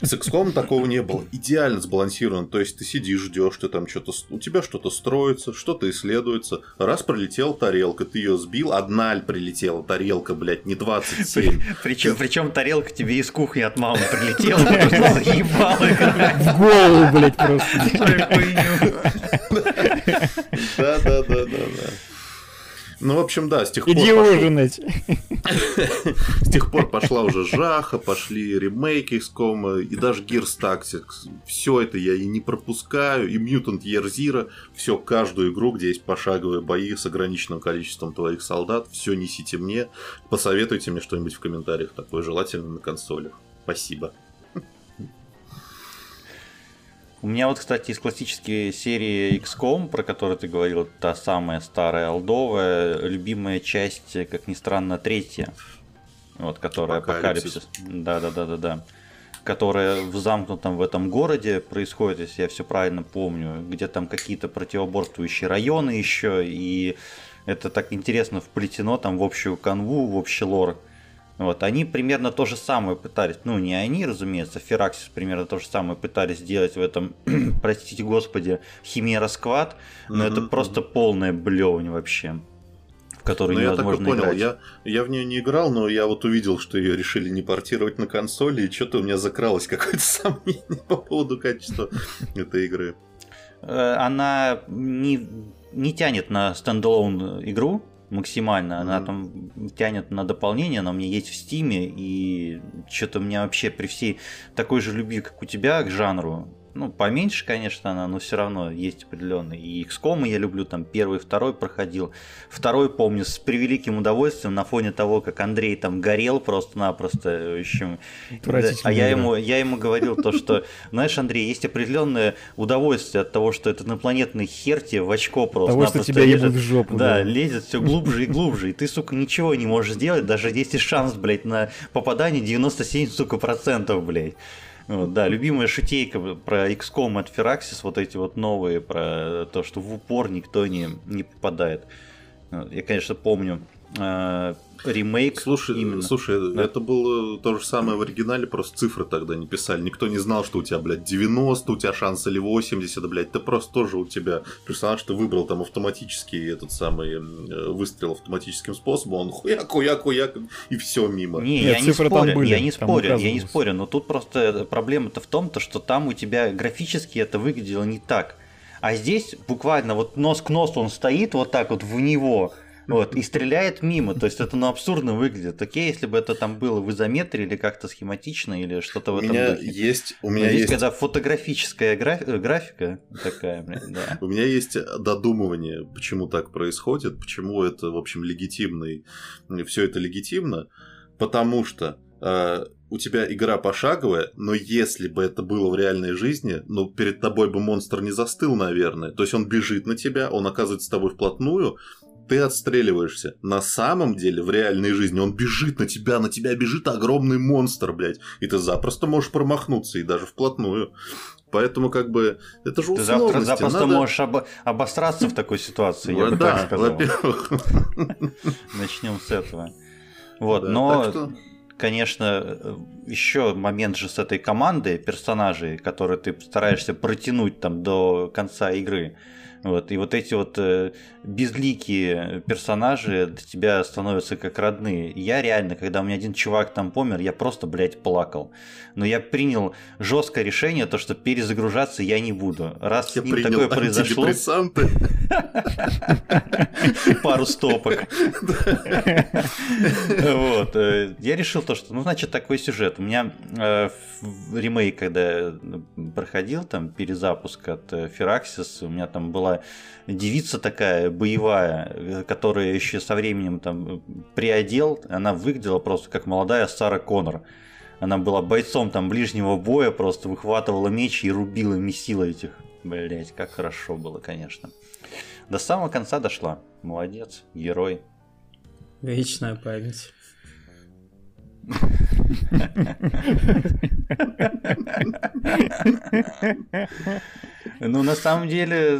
С XCOM такого не было. Идеально сбалансирован. То есть ты сидишь, ждешь, ты там что-то. У тебя что-то строится, что-то исследуется. Раз пролетела тарелка, ты ее сбил, одна прилетела тарелка, блядь, не 27. Причем, причем тарелка тебе из кухни от мамы прилетела, просто заебала. В голову, блядь, просто. Да, да, да, да, да. Ну, в общем, да, с тех пор... Иди ужинать. С тех пор пошла уже Жаха, пошли ремейки XCOM, и даже Gears Tactics. Все это я и не пропускаю, и Mutant Year Zero, все, каждую игру, где есть пошаговые бои с ограниченным количеством твоих солдат, все несите мне. Посоветуйте мне что-нибудь в комментариях такое, желательно на консолях. Спасибо. У меня вот, кстати, из классической серии XCOM, про которую ты говорил, та самая старая олдовая, любимая часть, как ни странно, третья. вот, которая Апокалипсис. Да-да-да-да-да. Которая в замкнутом в этом городе происходит, если я все правильно помню, где там какие-то противоборствующие районы еще, и это так интересно вплетено там в общую канву, в общий лор. Вот, они примерно то же самое пытались, ну не они, разумеется, Фераксис примерно то же самое пытались сделать в этом, простите господи, Химера Сквад, но это Мгм, просто полная блевань вообще, в которую Ну, я так и невозможно понял. играть. Я, я в нее не играл, но я вот увидел, что ее решили не портировать на консоли, и что-то у меня закралось какое-то сомнение по поводу качества этой игры. Э, Она не, не тянет на standalone игру максимально, она Мгм. там тянет на дополнение, она у меня есть в Steam е, и что-то у меня вообще при всей такой же любви, как у тебя, к жанру, ну, поменьше, конечно, она, но все равно есть определенный. И XCOM я люблю, там, первый, второй проходил. Второй, помню, с превеликим удовольствием на фоне того, как Андрей там горел просто-напросто. В общем, да, а я ему, я ему говорил то, что, знаешь, Андрей, есть определенное удовольствие от того, что этот инопланетный хер тебе в очко просто Того, что тебя ебут в жопу. да, лезет все глубже и глубже, и ты, сука, ничего не можешь сделать, даже если шанс, блядь, на попадание 97, сука, процентов, блядь. Вот, да, любимая шутейка про XCOM от Firaxis, вот эти вот новые, про то, что в упор никто не, не попадает. Я, конечно, помню э, ремейк Слушай, именно. слушай, Да. это было то же самое в оригинале, просто цифры тогда не писали. Никто не знал, что у тебя, блядь, 90, у тебя шанс или 80, да, блядь. Ты просто тоже у тебя персонаж, ты выбрал там автоматический этот самый э, выстрел автоматическим способом, он хуяк, хуяк, хуяк, и все мимо. Не, Нет, я не цифры там спорю, были, я не там спорю, я не спорю, но тут просто проблема-то в том, то, что там у тебя графически это выглядело не так. А здесь буквально вот нос к носу он стоит вот так вот в него, вот, и стреляет мимо. То есть это ну абсурдно выглядит. Окей, если бы это там было в изометрии или как-то схематично или что-то в У этом меня духе. есть, у меня есть когда фотографическая гра- э, графика такая, блин, да. У меня есть додумывание, почему так происходит, почему это, в общем, легитимно, и все это легитимно, потому что э, у тебя игра пошаговая, но если бы это было в реальной жизни, ну, перед тобой бы монстр не застыл, наверное. То есть он бежит на тебя, он оказывается с тобой вплотную, ты отстреливаешься. На самом деле, в реальной жизни он бежит на тебя, на тебя бежит огромный монстр, блядь. И ты запросто можешь промахнуться, и даже вплотную. Поэтому, как бы, это же Ты завтра условности. запросто надо- можешь обо- обосраться в такой ситуации, я бы так сказал. во-первых. Начнем с этого. Вот, но конечно, еще момент же с этой командой персонажей, которые ты стараешься протянуть там до конца игры. Вот, и вот эти вот э, безликие персонажи для тебя становятся как родные. Я реально, когда у меня один чувак там помер, я просто, блядь, плакал. Но я принял жесткое решение, то, что перезагружаться я не буду. Раз Я с ним такое произошло, пару стопок. Вот. э, Я решил то, что, ну, значит, такой сюжет. У меня э, ремейк, когда я проходил, там, перезапуск от э, Firaxis, у меня там была девица такая боевая, которая еще со временем там приодел, она выглядела просто как молодая Сара Коннор. Она была бойцом там ближнего боя, просто выхватывала меч и рубила, месила этих. Блять, как хорошо было, конечно. До самого конца дошла. Молодец, герой. Вечная память. Ну, на самом деле,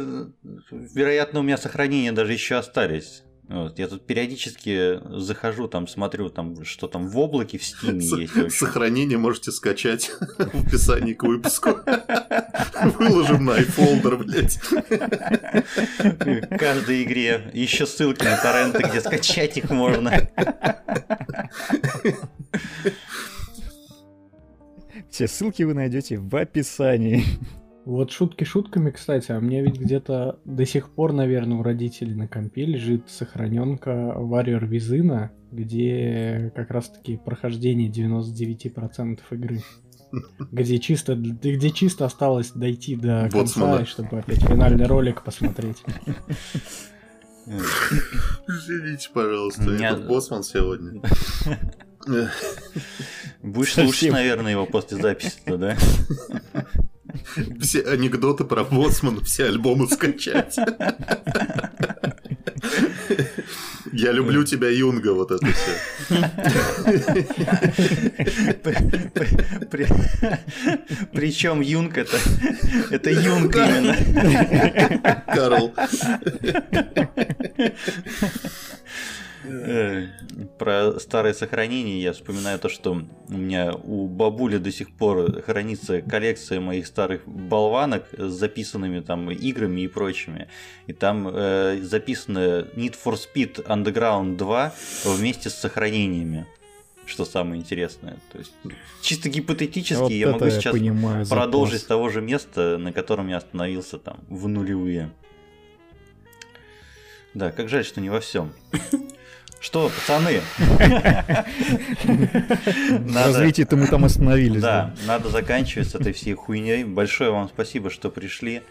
вероятно, у меня сохранения даже еще остались. Вот, я тут периодически захожу, там смотрю, там, что там в облаке в стиме есть. в общем. Сохранение можете скачать в описании к выпуску. Выложим на iFolder, блядь. В каждой игре еще ссылки на торренты, где скачать их можно. Все ссылки вы найдете в описании. Вот шутки шутками, кстати, а мне ведь где-то до сих пор, наверное, у родителей на компе лежит сохраненка Warrior Визына, где как раз-таки прохождение 99% игры. Где чисто, где чисто осталось дойти до конца, чтобы опять финальный ролик посмотреть. Извините, пожалуйста, Меня- этот боссман сегодня. Будешь слушать, наверное, его после записи, да? Все анекдоты про боссмана, все альбомы скачать. Я люблю тебя, Юнга, вот это все. Причем Юнг это, это Юнг именно. Карл. Э, Про старые сохранения я вспоминаю то, что у меня у бабули до сих пор хранится коллекция моих старых болванок с записанными там играми и прочими. И там э, записано Need for Speed Underground 2 вместе с сохранениями. Что самое интересное. То есть, чисто гипотетически Вот я могу я сейчас понимаю продолжить с того же места, на котором я остановился там в нулевые. Да, как жаль, что не во всем. Что, пацаны? Развитии-то мы там остановились. Да, надо заканчивать с этой всей хуйней. Большое вам спасибо, что пришли.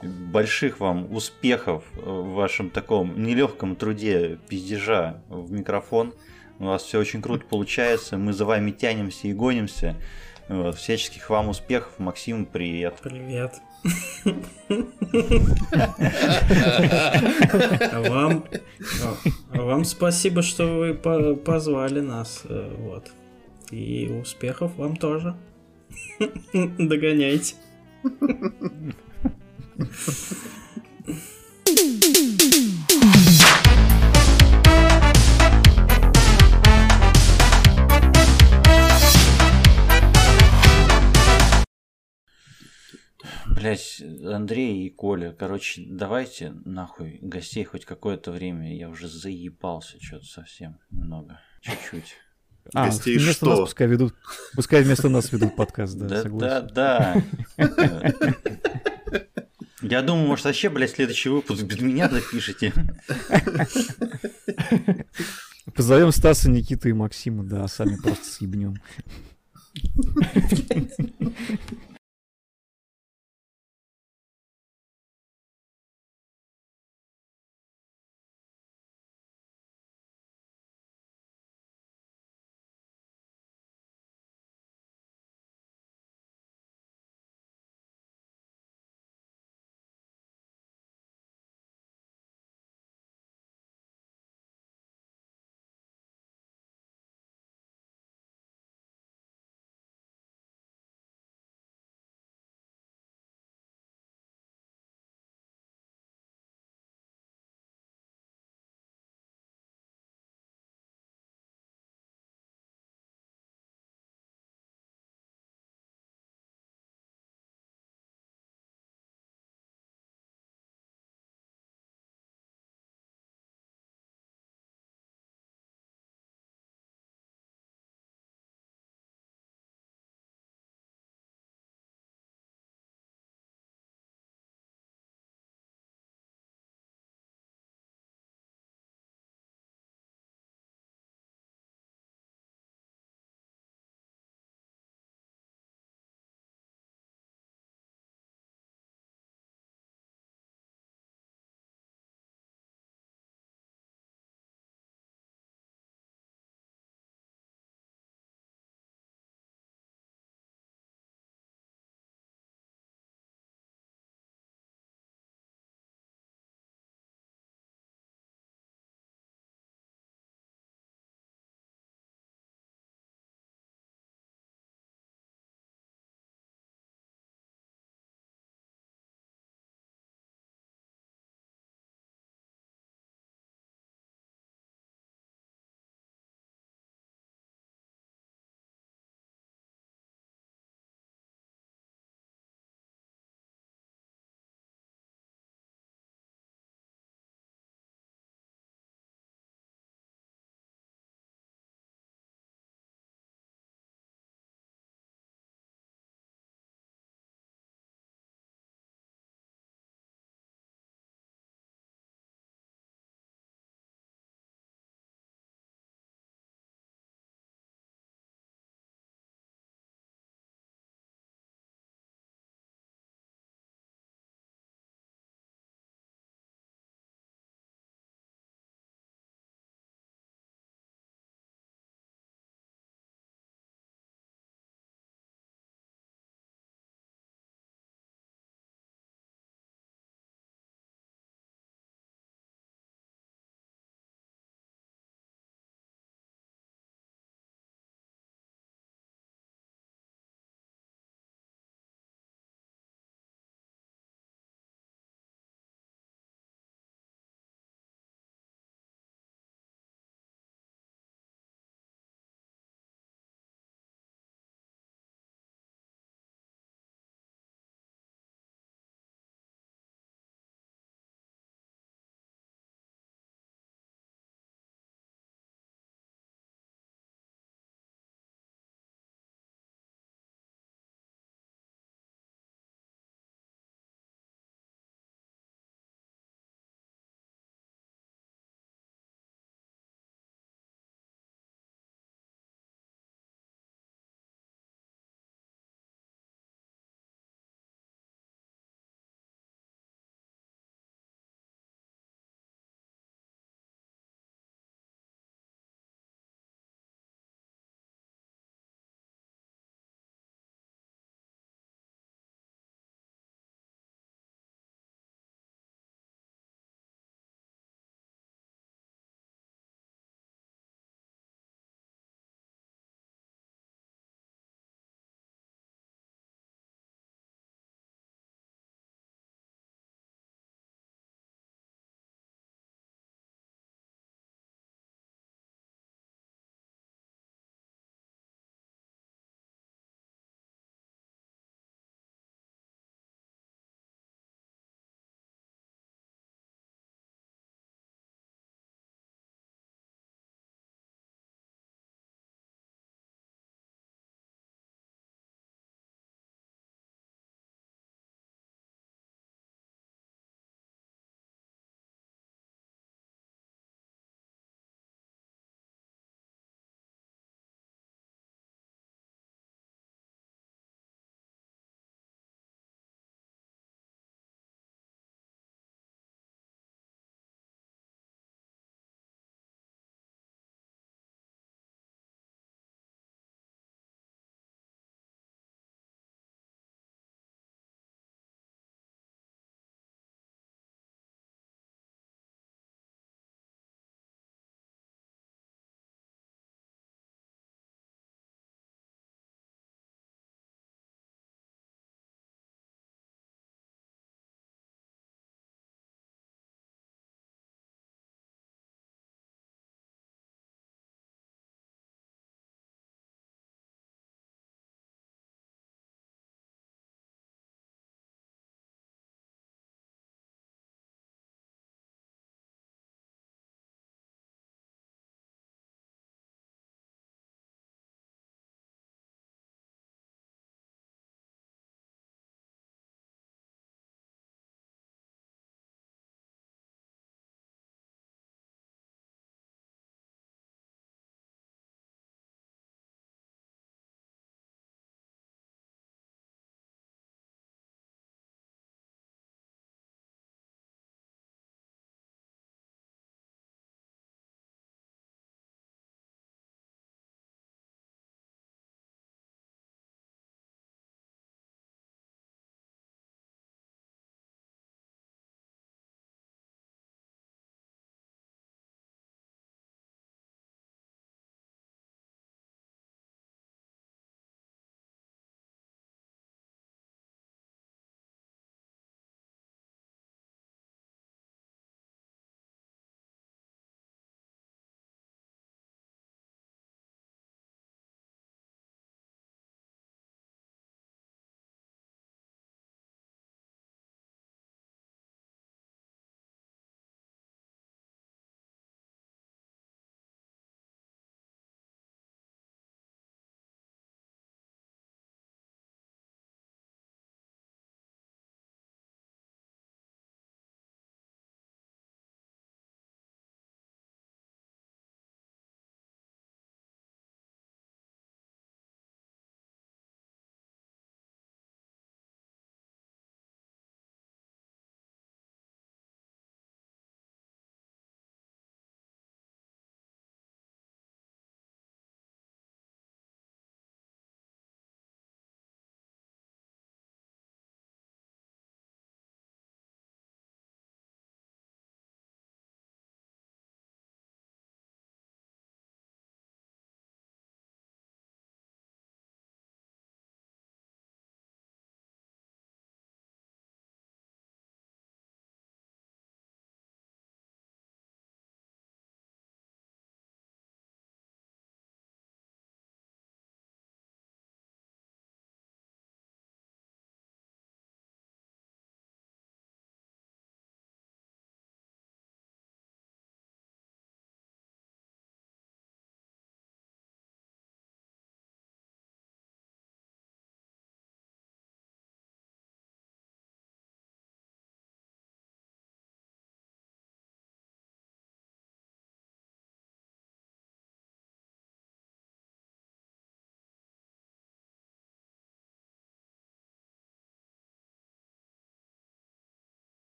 Больших вам успехов в вашем таком нелегком труде пиздежа в микрофон. У вас все очень круто получается. Мы за вами тянемся и гонимся. Вот, всяческих вам успехов. Максим, привет. Привет. А вам, а вам спасибо, что вы по- позвали нас. э, Вот. И успехов вам тоже. Догоняйте. Блять, Андрей и Коля, короче, давайте нахуй гостей хоть какое-то время. Я уже заебался что-то совсем немного. Чуть-чуть. А, Гостей вместо что? нас пускай ведут, пускай вместо нас ведут подкаст, да, Да, да, согласен. да. Я думаю, может, вообще, блядь, следующий выпуск без меня запишите. Позовем Стаса, Никиту и Максима, да, сами просто съебнем.